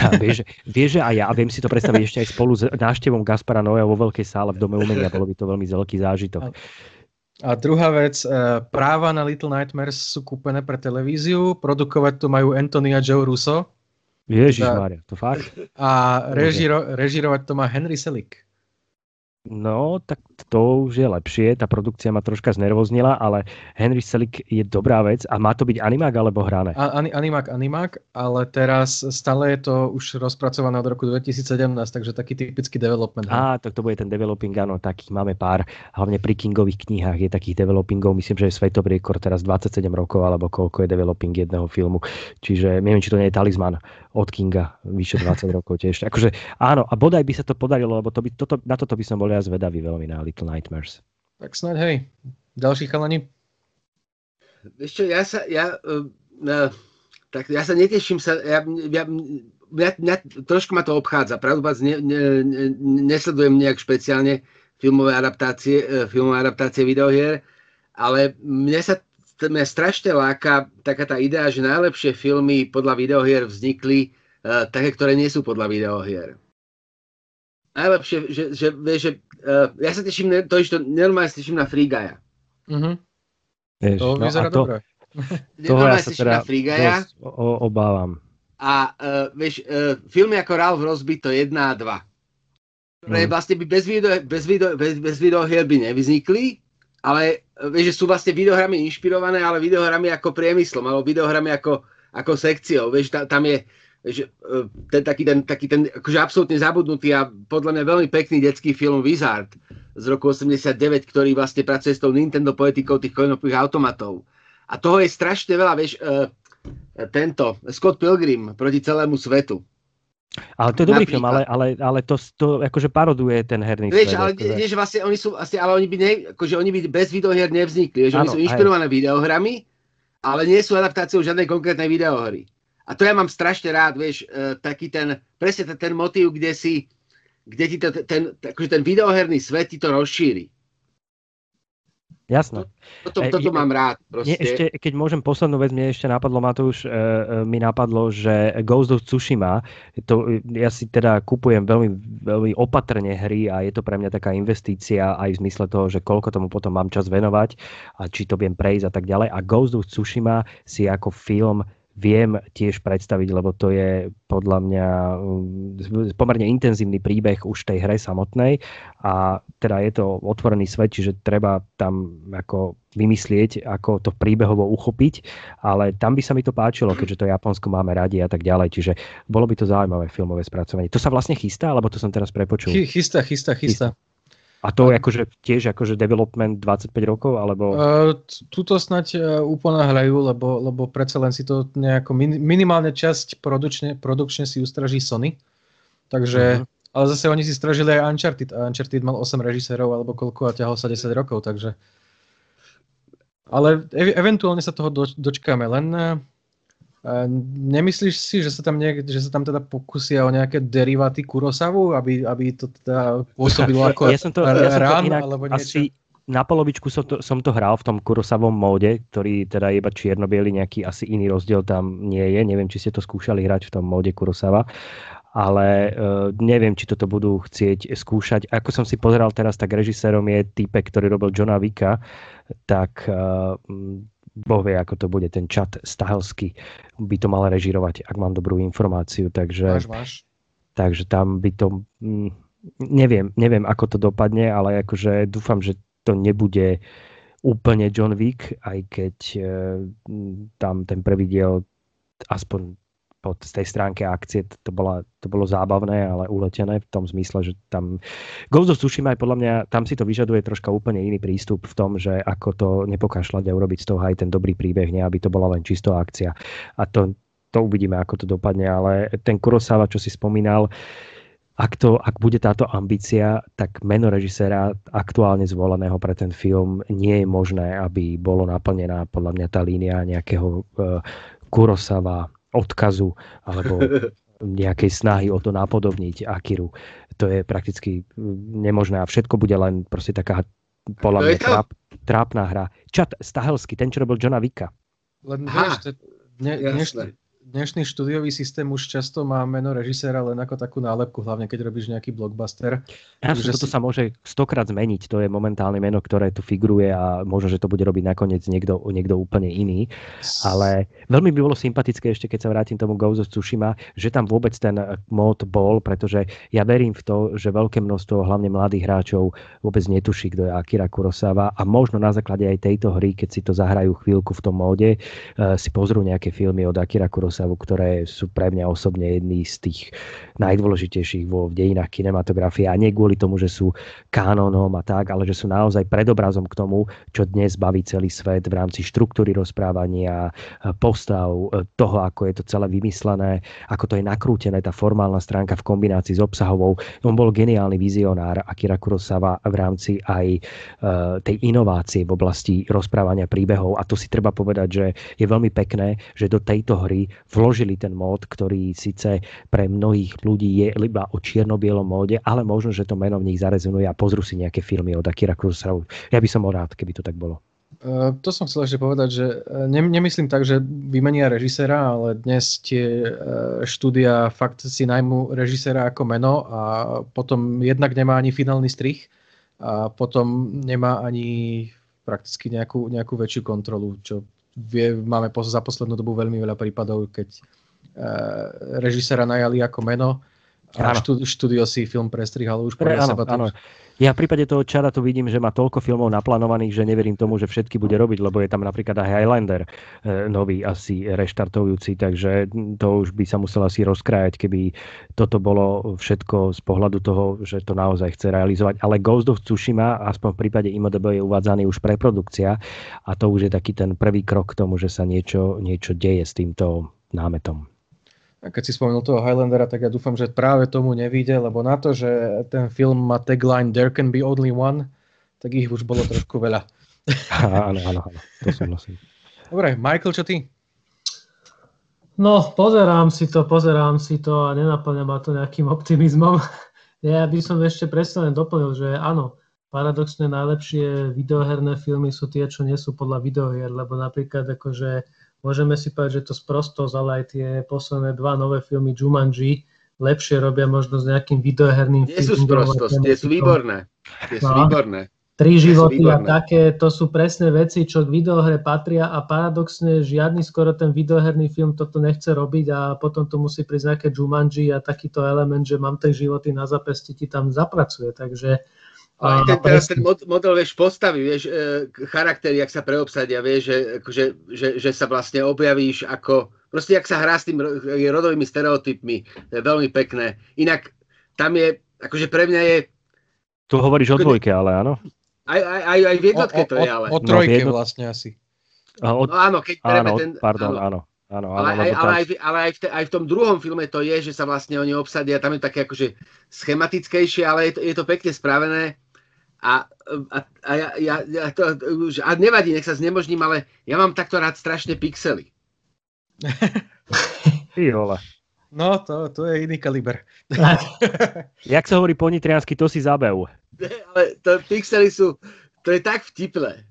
A vieš, vieš, že aj ja, a viem si to predstaviť ešte aj spolu s návštevom Gaspara Noého vo veľkej sále v Dome umenia, bolo by to veľmi veľký zážitok. A druhá vec, práva na Little Nightmares sú kúpené pre televíziu, produkovať to majú Anthony a Joe Russo. Ježiš Maria, to fakt? A režiro, režirovať to má Henry Selick. No, tak to už je lepšie. Tá produkcia ma troška znervoznila, ale Henry Selick je dobrá vec. A má to byť animák alebo hrané? A, animák, animák, ale teraz stále je to už rozpracované od roku 2017, takže taký typický development. Á, tak to bude ten developing, áno, takých máme pár. Hlavne pri Kingových knihách je takých developingov. Myslím, že je svetový rekord teraz 27 rokov, alebo koľko je developing jedného filmu. Čiže neviem, či to nie je talizman od Kinga, vyše 20 rokov tiež. Akože áno, a bodaj by sa to podarilo, lebo to by, toto, na toto by som bol ja zvedavý veľmi na Little Nightmares. Tak snáď hej. Ďalší chalani? Vieš čo, ja sa, ja, uh, tak ja sa neteším sa, ja, ja, mňa, mňa, trošku ma to obchádza, pravdu ne, ne, ne, nesledujem nejak špeciálne filmové adaptácie, uh, filmové adaptácie videohier, ale mne sa mňa strašne láka taká tá idea, že najlepšie filmy podľa videohier vznikli uh, také, ktoré nie sú podľa videohier najlepšie, že, že, že, že uh, ja sa teším, to to normálne sa teším na Free Guy'a. Uh-huh. Vieš, to no vyzerá to, dobre. Toho ja sa teda na o, obávam. A uh, vieš, uh, filmy ako Ralph Rosby to 1 a 2, ktoré mm. vlastne by bez, video, bez, video, bez, bez videohier by nevyznikli, ale vieš, že sú vlastne videohrami inšpirované, ale videohrami ako priemyslom, alebo videohrami ako, ako sekciou. Vieš, ta, tam je, že e, ten taký ten, taký ten akože absolútne zabudnutý a podľa mňa veľmi pekný detský film Wizard z roku 89, ktorý vlastne pracuje s tou Nintendo poetikou tých koinopových automatov. A toho je strašne veľa, vieš, uh, tento Scott Pilgrim proti celému svetu. Ale to je dobrý film, ale, ale, ale to, to akože paroduje ten herný vieš, svet. Ale, akože... vieš, vlastne oni sú, vlastne, ale oni by, ne, akože oni by bez videohier nevznikli. Vieš, ano, oni sú inšpirované aj. videohrami, ale nie sú adaptáciou žiadnej konkrétnej videohry. A to ja mám strašne rád, vieš, uh, taký ten, presne ten, ten motív, kde si, kde ti to, ten, akože ten videoherný svet ti to rozšíri. Jasné. Toto, toto e, mám rád. Proste. ešte, keď môžem poslednú vec, mne ešte napadlo, Matúš, e, e, mi napadlo, že Ghost of Tsushima, to, ja si teda kupujem veľmi, veľmi opatrne hry a je to pre mňa taká investícia aj v zmysle toho, že koľko tomu potom mám čas venovať a či to viem prejsť a tak ďalej. A Ghost of Tsushima si ako film viem tiež predstaviť, lebo to je podľa mňa mm, pomerne intenzívny príbeh už tej hre samotnej a teda je to otvorený svet, čiže treba tam ako vymyslieť, ako to príbehovo uchopiť, ale tam by sa mi to páčilo, keďže to Japonsko máme radi a tak ďalej, čiže bolo by to zaujímavé filmové spracovanie. To sa vlastne chystá, alebo to som teraz prepočul? Chystá, chystá, chystá. A to je akože tiež akože development 25 rokov, alebo? Uh, tuto snať uh, uponáhľajú, lebo, lebo predsa len si to nejako min, minimálne časť produkčne, produkčne si ustraží Sony. Takže, uh-huh. ale zase oni si stražili aj Uncharted a Uncharted mal 8 režisérov alebo koľko a ťahol sa 10 rokov, takže ale e- eventuálne sa toho do, dočkáme, len Nemyslíš si, že sa tam, niek- že sa tam teda pokusia o nejaké deriváty Kurosavu, aby, aby to teda pôsobilo ako ja som to, ja som to inak alebo niečo? Asi na polovičku som to, som to hral v tom Kurosavom móde, ktorý teda je iba čierno nejaký asi iný rozdiel tam nie je. Neviem, či ste to skúšali hrať v tom móde Kurosava ale uh, neviem, či toto budú chcieť skúšať. Ako som si pozeral teraz, tak režisérom je typek, ktorý robil Johna Vicka, tak uh, Boh vie, ako to bude, ten čat Stahelský by to mal režirovať, ak mám dobrú informáciu, takže, máš, máš. takže tam by to, mm, neviem, neviem, ako to dopadne, ale akože dúfam, že to nebude úplne John Wick, aj keď e, tam ten prvý diel aspoň z tej stránke akcie to, bola, to bolo zábavné, ale uletené v tom zmysle, že tam Ghost of Tsushima aj podľa mňa, tam si to vyžaduje troška úplne iný prístup v tom, že ako to nepokašľať a urobiť z toho aj ten dobrý príbeh, nie aby to bola len čisto akcia. A to, to uvidíme, ako to dopadne, ale ten Kurosawa, čo si spomínal, ak, to, ak bude táto ambícia, tak meno režiséra aktuálne zvoleného pre ten film nie je možné, aby bolo naplnená podľa mňa tá línia nejakého uh, Kurosawa odkazu alebo nejakej snahy o to napodobniť Akiru. To je prakticky nemožné a všetko bude len proste taká podľa mňa tráp, trápna hra. Čat Stahelsky, ten, čo robil Johna Vicka. Len vieš, dne, dnešný, dnešný štúdiový systém už často má meno režiséra len ako takú nálepku, hlavne keď robíš nejaký blockbuster. Ja, že toto si... sa môže stokrát zmeniť, to je momentálne meno, ktoré tu figuruje a možno, že to bude robiť nakoniec niekto, niekto úplne iný. Ale veľmi by bolo sympatické ešte, keď sa vrátim tomu Ghost of Tsushima, že tam vôbec ten mod bol, pretože ja verím v to, že veľké množstvo hlavne mladých hráčov vôbec netuší, kto je Akira Kurosawa a možno na základe aj tejto hry, keď si to zahrajú chvíľku v tom móde, eh, si pozrú nejaké filmy od Akira Kurosawa postavu, ktoré sú pre mňa osobne jedný z tých najdôležitejších vo v dejinách kinematografie a nie kvôli tomu, že sú kanonom a tak, ale že sú naozaj predobrazom k tomu, čo dnes baví celý svet v rámci štruktúry rozprávania, postav, toho, ako je to celé vymyslené, ako to je nakrútené, tá formálna stránka v kombinácii s obsahovou. On bol geniálny vizionár Akira Kurosawa v rámci aj e, tej inovácie v oblasti rozprávania príbehov a to si treba povedať, že je veľmi pekné, že do tejto hry vložili ten mód, ktorý síce pre mnohých ľudí je iba o čierno-bielom móde, ale možno, že to meno v nich zarezonuje a pozrú si nejaké filmy od Akira Kurosawa. Ja by som bol rád, keby to tak bolo. Uh, to som chcel ešte povedať, že e, ne, nemyslím tak, že vymenia režisera, ale dnes tie uh, štúdia fakt si najmú režisera ako meno a potom jednak nemá ani finálny strich a potom nemá ani prakticky nejakú, nejakú väčšiu kontrolu, čo vie, máme za poslednú dobu veľmi veľa prípadov, keď uh, režisera najali ako meno a štúdio, štúdio si film prestrihalo už pre seba. Áno. Ja v prípade toho Čara tu vidím, že má toľko filmov naplánovaných, že neverím tomu, že všetky bude robiť, lebo je tam napríklad aj Highlander e, nový asi reštartujúci, takže to už by sa musel asi rozkrájať, keby toto bolo všetko z pohľadu toho, že to naozaj chce realizovať. Ale Ghost of Tsushima, aspoň v prípade IMDB je uvádzaný už preprodukcia a to už je taký ten prvý krok k tomu, že sa niečo, niečo deje s týmto námetom. A keď si spomenul toho Highlandera, tak ja dúfam, že práve tomu nevíde, lebo na to, že ten film má tagline There can be only one, tak ich už bolo trošku veľa. áno, áno, áno, to súhlasím. Dobre, Michael, čo ty? No, pozerám si to, pozerám si to a nenaplňa ma to nejakým optimizmom. Ja by som ešte presne len doplnil, že áno, paradoxne najlepšie videoherné filmy sú tie, čo nie sú podľa videohier, lebo napríklad akože môžeme si povedať, že to sprostosť, ale aj tie posledné dva nové filmy Jumanji lepšie robia možno s nejakým videoherným Nie sú sprostosť, tie sú výborné. Tie sú no, výborné. Tri životy a také, to sú presné veci, čo k videohre patria a paradoxne žiadny skoro ten videoherný film toto nechce robiť a potom tu musí prísť nejaké Jumanji a takýto element, že mám tie životy na zapesti, ti tam zapracuje, takže ale ten, teraz ten model, vieš, postavy, vieš, e, charaktery, jak sa preobsadia, vieš, že, že, že, že sa vlastne objavíš ako, proste jak sa hrá s tým rodovými stereotypmi, to je veľmi pekné. Inak tam je, akože pre mňa je... Tu hovoríš o dvojke, ale áno? Aj, aj, aj, aj v jednotke to je, ale... O, o trojke no, vlastne asi. O, no áno, keď áno, ten... Pardon, áno. áno. Áno, ale, aj, ale, aj, ale aj, v te, aj v tom druhom filme to je, že sa vlastne oni obsadia, tam je také akože schematickejšie, ale je to, je to pekne spravené a, a, a, ja, ja, ja to, už, a nevadí, nech sa znemožním, ale ja mám takto rád strašne pixely. Ty vole. No, to, to je iný kaliber. Jak sa hovorí po nitriansky, to si zabev. Ale to pixely sú, to je tak vtipné.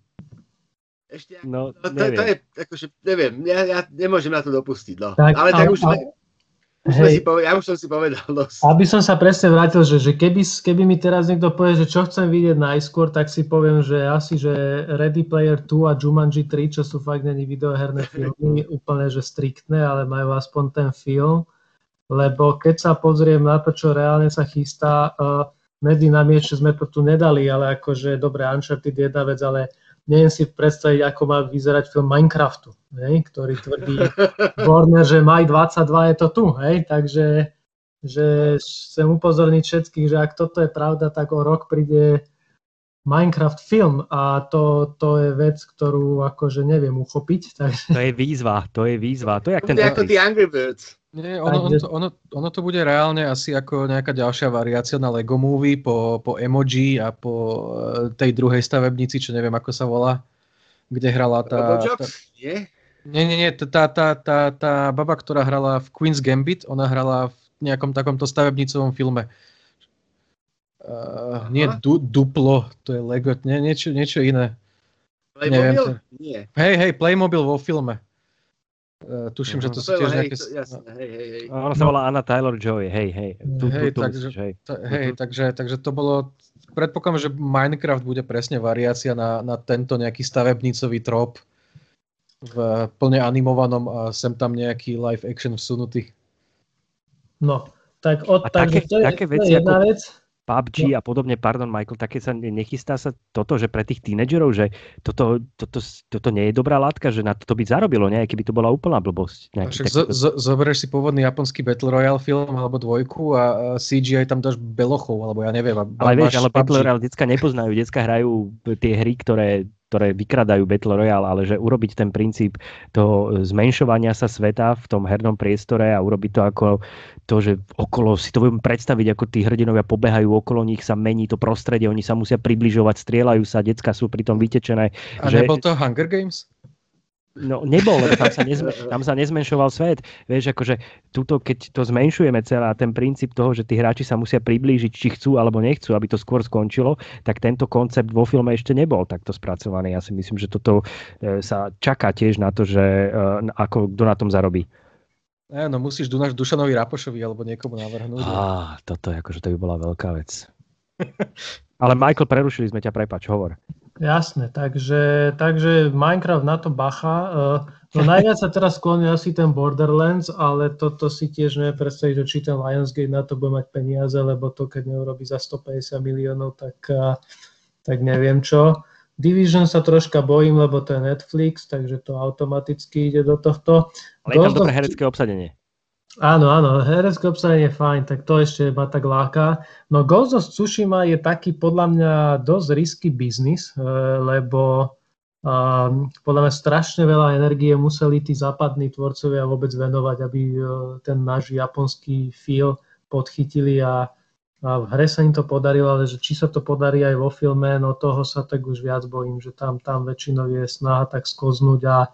Ešte, no, to, to, to je, akože, neviem, ja, ja nemôžem na to dopustiť, no. Tak, ale tak už, ale, už hej, si povedal, ja už som si povedal dosť. Aby som sa presne vrátil, že, že keby, keby mi teraz niekto povie, že čo chcem vidieť najskôr, tak si poviem, že asi, že Ready Player 2 a Jumanji 3, čo sú fakt není videoherné filmy, úplne, že striktné, ale majú aspoň ten film. Lebo keď sa pozriem na to, čo reálne sa chystá, uh, Medy na mieč sme to tu nedali, ale akože, dobre, Uncharted je jedna vec, ale neviem si predstaviť, ako má vyzerať film Minecraftu, hej, ktorý tvrdí Warner, že maj 22 je to tu, hej, takže že chcem upozorniť všetkých, že ak toto je pravda, tak o rok príde Minecraft film a to, to je vec, ktorú akože neviem uchopiť. Takže... To je výzva, to je výzva. To je jak ten ako tí Angry Birds. Nie, ono, ono, to, ono, ono to bude reálne asi ako nejaká ďalšia variácia na Lego Movie po, po emoji a po e, tej druhej stavebnici, čo neviem ako sa volá, kde hrala tá... tá nie? Nie, nie, nie, tá, tá, tá, tá baba, ktorá hrala v Queen's Gambit, ona hrala v nejakom takomto stavebnicovom filme. Uh, nie du, Duplo, to je Lego, nie, niečo, niečo iné. Playmobil? Nie. Hej, hej, Playmobil vo filme. Uh, tuším, uh-huh. že to sú tiež nejaké... To, jasné, hej, hej, hej. Ona sa volá Anna Taylor-Joy, hej, hej. Tu, hej, tu, tu takže, myslíš, hej. Ta, hej uh-huh. takže, takže to bolo... Predpokladám, že Minecraft bude presne variácia na, na tento nejaký stavebnicový trop v plne animovanom a sem tam nejaký live action vsunutý. No, tak od, a takže také, to je, také veci to je jedna ako... vec. PUBG no. a podobne, pardon Michael, také sa nechystá sa toto, že pre tých tínedžerov, že toto, toto, toto nie je dobrá látka, že na to by zarobilo, nie? Keby to bola úplná blbosť. Však zo, zo, zoberieš si pôvodný japonský Battle Royale film alebo dvojku a CGI tam dáš belochov, alebo ja neviem. Ale vieš, ale Battle Royale decka nepoznajú, decka hrajú tie hry, ktoré ktoré vykradajú Battle Royale, ale že urobiť ten princíp toho zmenšovania sa sveta v tom hernom priestore a urobiť to ako to, že okolo, si to viem predstaviť, ako tí hrdinovia pobehajú okolo nich, sa mení to prostredie, oni sa musia približovať, strieľajú sa, decka sú pritom vytečené. A že... nebol to Hunger Games? No nebol, lebo tam sa, nezme, tam sa nezmenšoval svet. Vieš, akože tuto, keď to zmenšujeme celá ten princíp toho, že tí hráči sa musia priblížiť, či chcú alebo nechcú, aby to skôr skončilo, tak tento koncept vo filme ešte nebol takto spracovaný. Ja si myslím, že toto e, sa čaká tiež na to, že e, ako kto na tom zarobí. E, no musíš Dunaš Dušanovi Rapošovi alebo niekomu navrhnúť. Á, toto je akože to by bola veľká vec. Ale Michael, prerušili sme ťa, prepač, hovor. Jasné, takže, takže Minecraft na to bacha. Eh, no najviac sa teraz skloní asi ten Borderlands, ale toto si tiež neviem predstaviť, že či ten Lionsgate na to bude mať peniaze, lebo to keď neurobi za 150 miliónov, tak, eh, tak neviem čo. Division sa troška bojím, lebo to je Netflix, takže to automaticky ide do tohto. Ale je tam dobré herecké obsadenie. Áno, áno, herecké obsadenie je fajn, tak to ešte ma tak láka. No Ghost of Tsushima je taký podľa mňa dosť risky biznis, eh, lebo um, podľa mňa strašne veľa energie museli tí západní tvorcovia vôbec venovať, aby uh, ten náš japonský feel podchytili a, a v hre sa im to podarilo, ale že či sa to podarí aj vo filme, no toho sa tak už viac bojím, že tam, tam väčšinou je snaha tak skoznúť a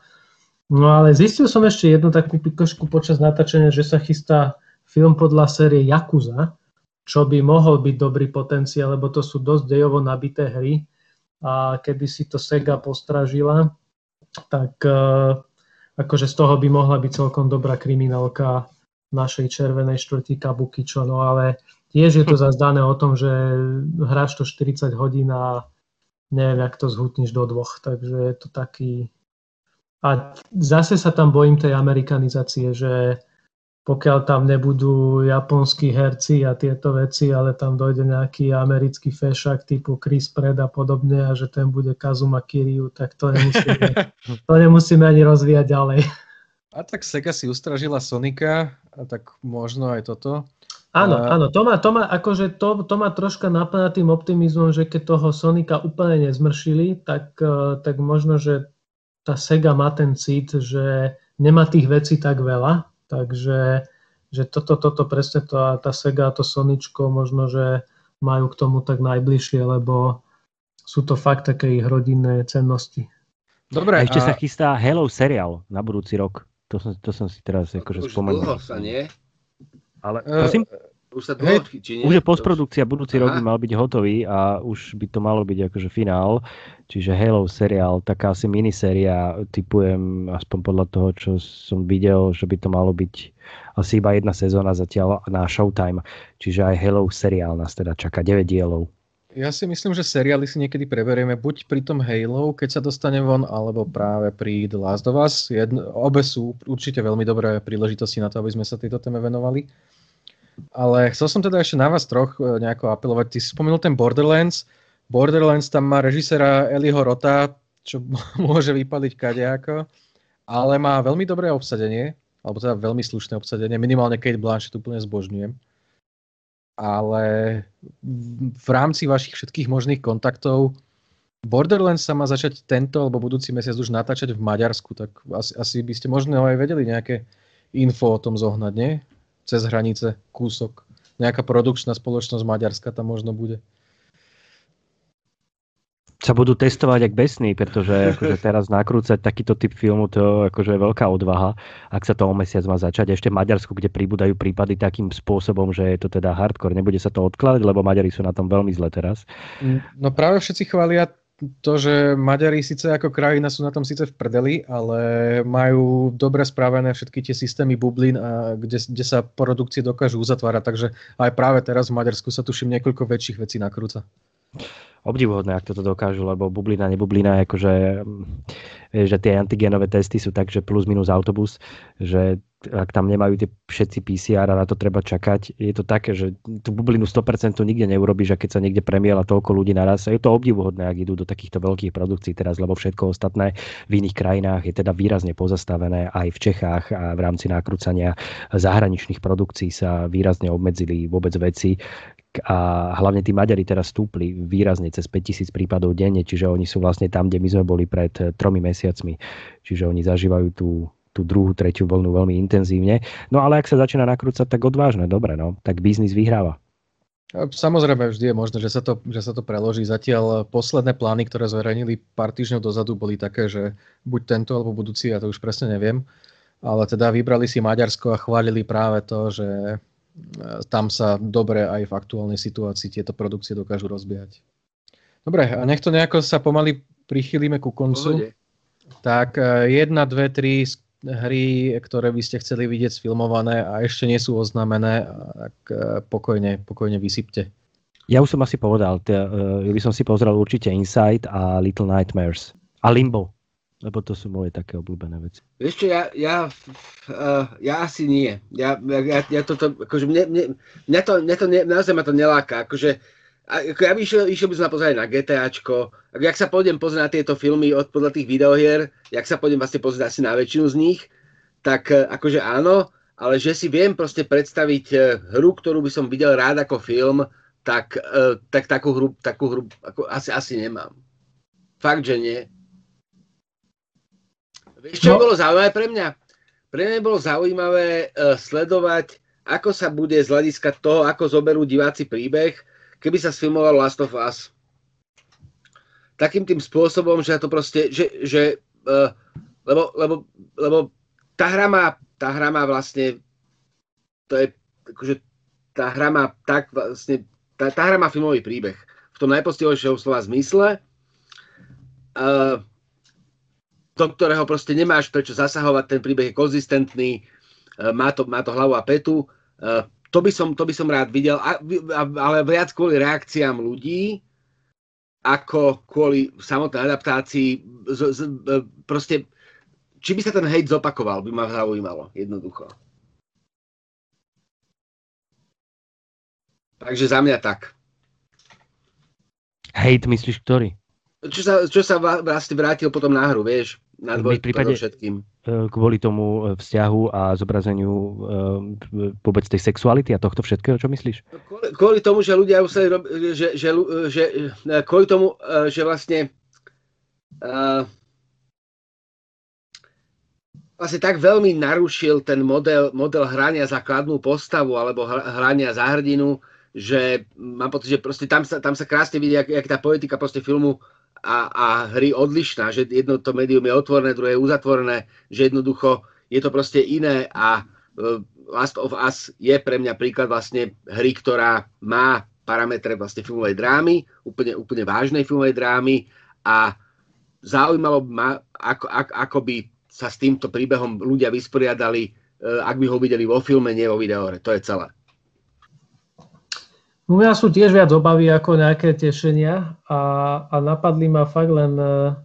No ale zistil som ešte jednu takú pikošku počas natáčania, že sa chystá film podľa série Yakuza, čo by mohol byť dobrý potenciál, lebo to sú dosť dejovo nabité hry. A keby si to Sega postražila, tak uh, akože z toho by mohla byť celkom dobrá kriminálka našej červenej štvrtí Kabukičo, no ale tiež je to zazdané o tom, že hráš to 40 hodín a neviem, jak to zhutníš do dvoch, takže je to taký... A zase sa tam bojím tej amerikanizácie, že pokiaľ tam nebudú japonskí herci a tieto veci, ale tam dojde nejaký americký fešak typu Chris Pred a podobne a že ten bude Kazuma Kiryu, tak to nemusíme, to nemusíme ani rozvíjať ďalej. A tak Sega si ustražila Sonika, a tak možno aj toto. Áno, áno, to má, to má, akože to, to má troška naplňa tým optimizmom, že keď toho Sonika úplne nezmršili, tak, eh, tak možno, že tá Sega má ten cit, že nemá tých vecí tak veľa, Takže že toto, toto presne to, tá Sega a to Soničko možno, že majú k tomu tak najbližšie, lebo sú to fakt také ich rodinné cennosti. Dobre, a ešte a... sa chystá Hello seriál na budúci rok. To som, to som si teraz akože spomenul. Už sa, nie? Ale prosím? Uh, už sa dlho, či nie? Už je postprodukcia, budúci Aha. rok by mal byť hotový a už by to malo byť akože finál. Čiže Halo seriál, taká asi miniséria, typujem aspoň podľa toho, čo som videl, že by to malo byť asi iba jedna sezóna zatiaľ na Showtime. Čiže aj Halo seriál nás teda čaká 9 dielov. Ja si myslím, že seriály si niekedy preberieme buď pri tom Halo, keď sa dostane von, alebo práve pri The Last of Us. Jedno, obe sú určite veľmi dobré príležitosti na to, aby sme sa tejto téme venovali. Ale chcel som teda ešte na vás troch e, nejako apelovať. Ty si spomenul ten Borderlands. Borderlands tam má režisera Eliho Rota, čo môže vypaliť kadejako, ale má veľmi dobré obsadenie, alebo teda veľmi slušné obsadenie. Minimálne Kate Blanchett úplne zbožňujem. Ale v rámci vašich všetkých možných kontaktov Borderlands sa má začať tento alebo budúci mesiac už natáčať v Maďarsku, tak asi, asi by ste možno aj vedeli nejaké info o tom zohnať, nie? Cez hranice kúsok. Nejaká produkčná spoločnosť Maďarska tam možno bude. Sa budú testovať ak besní, pretože akože teraz nakrúcať takýto typ filmu, to akože je veľká odvaha, ak sa to o mesiac má začať. Ešte v Maďarsku, kde pribúdajú prípady takým spôsobom, že je to teda hardcore. Nebude sa to odkladať, lebo Maďari sú na tom veľmi zle teraz. No práve všetci chvália to, že Maďari síce ako krajina sú na tom síce v prdeli, ale majú dobre spravené všetky tie systémy bublín, a kde, kde sa produkcie dokážu uzatvárať, takže aj práve teraz v Maďarsku sa tuším niekoľko väčších vecí nakrúca. Obdivuhodné, ak toto dokážu, lebo bublina, nebublina, akože že tie antigenové testy sú tak, že plus minus autobus, že ak tam nemajú tie všetci PCR a na to treba čakať, je to také, že tú bublinu 100% nikde neurobiš a keď sa niekde premiela toľko ľudí naraz, je to obdivuhodné, ak idú do takýchto veľkých produkcií teraz, lebo všetko ostatné v iných krajinách je teda výrazne pozastavené, aj v Čechách a v rámci nakrúcania zahraničných produkcií sa výrazne obmedzili vôbec veci, a hlavne tí Maďari teraz stúpli výrazne cez 5000 prípadov denne, čiže oni sú vlastne tam, kde my sme boli pred tromi mesiacmi. Čiže oni zažívajú tú, tú druhú, tretiu vlnu veľmi intenzívne. No ale ak sa začína nakrúcať, tak odvážne, dobre, no, tak biznis vyhráva. Samozrejme, vždy je možné, že sa, to, že sa to preloží. Zatiaľ posledné plány, ktoré zverejnili pár týždňov dozadu, boli také, že buď tento alebo budúci, ja to už presne neviem. Ale teda vybrali si Maďarsko a chválili práve to, že tam sa dobre aj v aktuálnej situácii tieto produkcie dokážu rozbiehať. Dobre, a nech to nejako sa pomaly prichylíme ku koncu. Pohode. Tak e, jedna, dve, tri hry, ktoré by ste chceli vidieť sfilmované a ešte nie sú oznámené, tak e, pokojne, pokojne vysypte. Ja už som asi povedal, ja by som si pozrel určite Inside a Little Nightmares. A Limbo. Lebo to sú moje také obľúbené veci. Vieš čo, ja, ja, uh, ja asi nie. Ja, ja, ja toto, akože mne, mne, mňa to, mňa to ne, naozaj ma to neláka. Akože, ako ja by išiel, išiel by som pozrieť na GTAčko. Ako, jak sa pôjdem pozrieť na tieto filmy od podľa tých videohier, jak sa pôjdem vlastne pozrieť asi na väčšinu z nich, tak uh, akože áno, ale že si viem proste predstaviť uh, hru, ktorú by som videl rád ako film, tak, uh, tak takú hru, takú hru ako, asi, asi nemám. Fakt, že nie. Vieš, čo no. bolo zaujímavé pre mňa? Pre mňa bolo zaujímavé uh, sledovať, ako sa bude z hľadiska toho, ako zoberú diváci príbeh, keby sa sfilmoval Last of Us. Takým tým spôsobom, že to proste, že, že uh, lebo, lebo, lebo tá hra má, tá hra má vlastne, to je, akože tá hra má tak vlastne, tá, tá hra má filmový príbeh. V tom najpostivejšieho slova zmysle. Uh, do ktorého proste nemáš prečo zasahovať, ten príbeh je konzistentný, e, má to, má to hlavu a petu. E, to by som, to by som rád videl, ale viac kvôli reakciám ľudí, ako kvôli samotnej adaptácii. Z, z, proste, či by sa ten hejt zopakoval, by ma zaujímalo, jednoducho. Takže za mňa tak. Hejt myslíš ktorý? Čo sa, čo sa vlastne vrátil potom na hru, vieš? Na v prípade, všetkým. E, kvôli tomu e, vzťahu a zobrazeniu e, vôbec tej sexuality a tohto všetkého, čo myslíš? Kvôli, kvôli tomu, že ľudia museli robiť, že, že, že, kvôli tomu, že vlastne uh, vlastne tak veľmi narušil ten model, model hrania za kladnú postavu alebo hrania za hrdinu, že mám pocit, že proste tam sa, tam sa krásne vidí, jak, jak tá politika proste filmu a, a hry odlišná, že jedno to médium je otvorené, druhé je uzatvorené, že jednoducho je to proste iné a uh, Last of Us je pre mňa príklad vlastne hry, ktorá má parametre vlastne filmovej drámy, úplne, úplne vážnej filmovej drámy a zaujímalo ma, ako, ako, ako by sa s týmto príbehom ľudia vysporiadali, uh, ak by ho videli vo filme, nie vo videóre. To je celé. U mňa sú tiež viac obavy ako nejaké tešenia a, a napadli ma fakt len uh,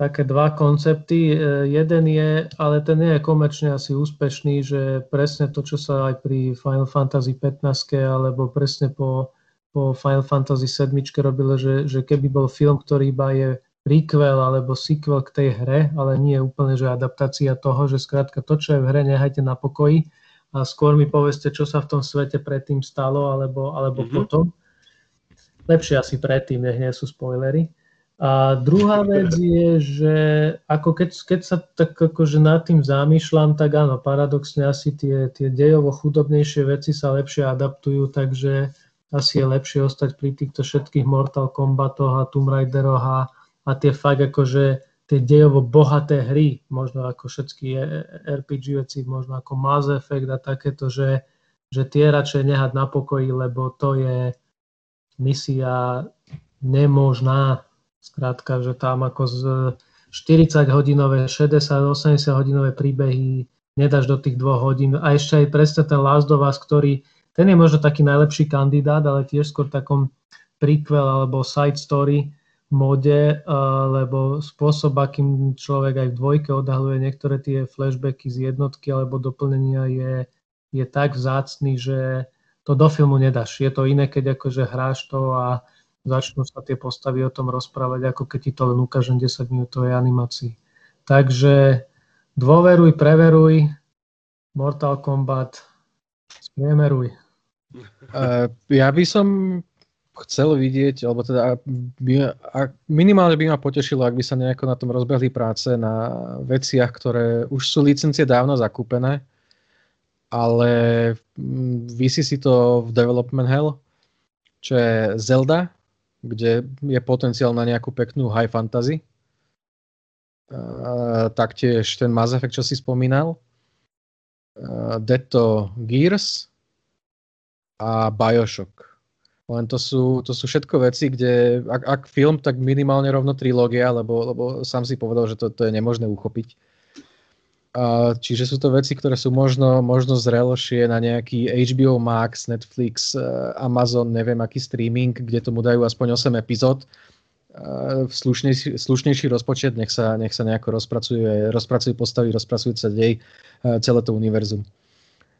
také dva koncepty. Uh, jeden je, ale ten nie je komerčne asi úspešný, že presne to, čo sa aj pri Final Fantasy 15 alebo presne po, po Final Fantasy 7 robilo, že, že keby bol film, ktorý iba je prequel alebo sequel k tej hre, ale nie je úplne, že adaptácia toho, že skrátka to, čo je v hre, nehajte na pokoji, a skôr mi povedzte, čo sa v tom svete predtým stalo, alebo, alebo mm-hmm. potom. Lepšie asi predtým, nech nie sú spoilery. A druhá vec je, že ako keď, keď sa tak akože nad tým zamýšľam, tak áno, paradoxne asi tie, tie dejovo chudobnejšie veci sa lepšie adaptujú, takže asi je lepšie ostať pri týchto všetkých Mortal Kombatoch a Tomb Raideroch a, a tie fakt akože tie dejovo bohaté hry, možno ako všetky RPG veci, možno ako Mass Effect a takéto, že, že tie radšej nehať na pokoji, lebo to je misia nemožná. Skrátka, že tam ako z 40 hodinové, 60-80 hodinové príbehy nedáš do tých dvoch hodín. A ešte aj presne ten Last of Us, ktorý, ten je možno taký najlepší kandidát, ale tiež skôr takom prequel alebo side story, mode, lebo spôsob, akým človek aj v dvojke odhaluje niektoré tie flashbacky z jednotky alebo doplnenia je, je tak vzácný, že to do filmu nedáš. Je to iné, keď akože hráš to a začnú sa tie postavy o tom rozprávať, ako keď ti to len ukážem 10 minútovej animácii. Takže dôveruj, preveruj, Mortal Kombat, spriemeruj. Uh, ja by som chcel vidieť, alebo teda by, a minimálne by ma potešilo, ak by sa nejako na tom rozbehli práce na veciach, ktoré už sú licencie dávno zakúpené, ale mm, vysí si to v Development Hell, čo je Zelda, kde je potenciál na nejakú peknú high fantasy. Uh, taktiež ten Mass Effect, čo si spomínal. Uh, Detto Gears a Bioshock len to sú, to sú všetko veci, kde ak, ak film, tak minimálne rovno trilógia, lebo, lebo sám si povedal, že to, to je nemožné uchopiť. A, čiže sú to veci, ktoré sú možno, možno zrelšie na nejaký HBO Max, Netflix, e, Amazon, neviem aký streaming, kde tomu dajú aspoň 8 epizód. V slušnejší, slušnejší rozpočet, nech sa, nech sa nejako rozpracuje, rozpracujú postavy, rozpracujú sa dej, e, celé to univerzum.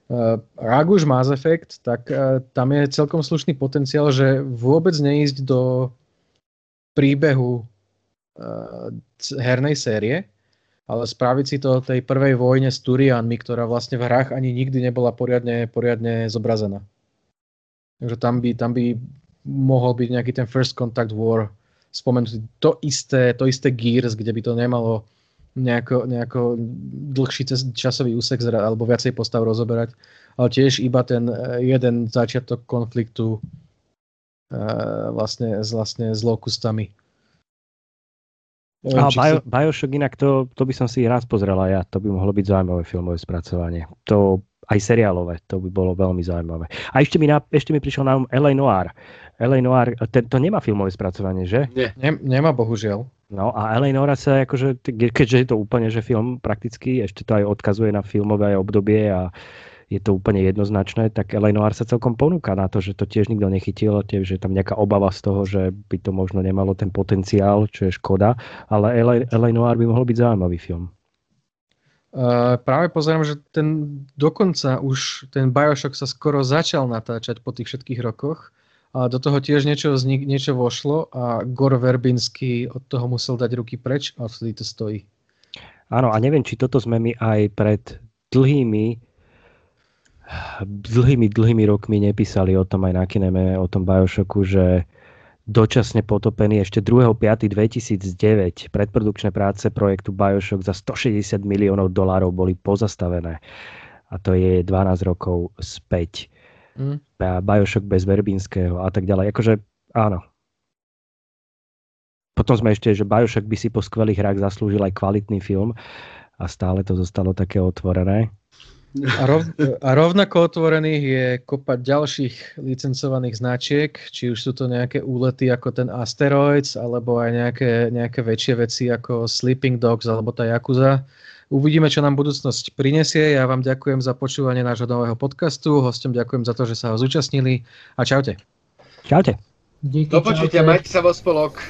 Uh, ak už Mass Effect, tak uh, tam je celkom slušný potenciál, že vôbec neísť do príbehu uh, hernej série, ale spraviť si to tej prvej vojne s Turianmi, ktorá vlastne v hrách ani nikdy nebola poriadne, poriadne zobrazená. Takže tam by, tam by mohol byť nejaký ten First Contact War spomenutý. To isté, to isté Gears, kde by to nemalo nejako, nejako dlhší časový úsek alebo viacej postav rozoberať, ale tiež iba ten eh, jeden začiatok konfliktu uh, vlastne, vlastne s lokustami. A Bio, si... Bioshock inak, to, to by som si raz pozrel ja, to by mohlo byť zaujímavé filmové spracovanie. To aj seriálové, to by bolo veľmi zaujímavé. A ešte mi, na, ešte mi prišiel na um L.A. Noir. L.A. Noir, ten, to nemá filmové spracovanie, že? Nie, ne, nemá bohužiaľ. No a Eleonora sa akože, keďže je to úplne, že film prakticky, ešte to aj odkazuje na filmové obdobie a je to úplne jednoznačné, tak LA Noir sa celkom ponúka na to, že to tiež nikto nechytil, tiež je tam nejaká obava z toho, že by to možno nemalo ten potenciál, čo je škoda, ale LA Noir by mohol byť zaujímavý film. Uh, práve pozerám, že ten dokonca už ten Bioshock sa skoro začal natáčať po tých všetkých rokoch a do toho tiež niečo, vznik, niečo vošlo a Gor Verbinsky od toho musel dať ruky preč a vtedy to stojí. Áno, a neviem, či toto sme my aj pred dlhými dlhými, dlhými rokmi nepísali o tom aj na kineme, o tom Bioshocku, že dočasne potopený ešte 2.5.2009 predprodukčné práce projektu Bioshock za 160 miliónov dolárov boli pozastavené. A to je 12 rokov späť. Mm. Bioshock bez Verbinského a tak ďalej. Akože áno. Potom sme ešte, že Bioshock by si po skvelých hrách zaslúžil aj kvalitný film a stále to zostalo také otvorené. A, rov, a rovnako otvorených je kopa ďalších licencovaných značiek, či už sú to nejaké úlety ako ten Asteroids, alebo aj nejaké, nejaké väčšie veci ako Sleeping Dogs alebo tá Yakuza. Uvidíme, čo nám budúcnosť prinesie. Ja vám ďakujem za počúvanie nášho nového podcastu. Hostom ďakujem za to, že sa ho zúčastnili. A čaute. Čaute. Díky, Do počutia, majte sa vo spolok.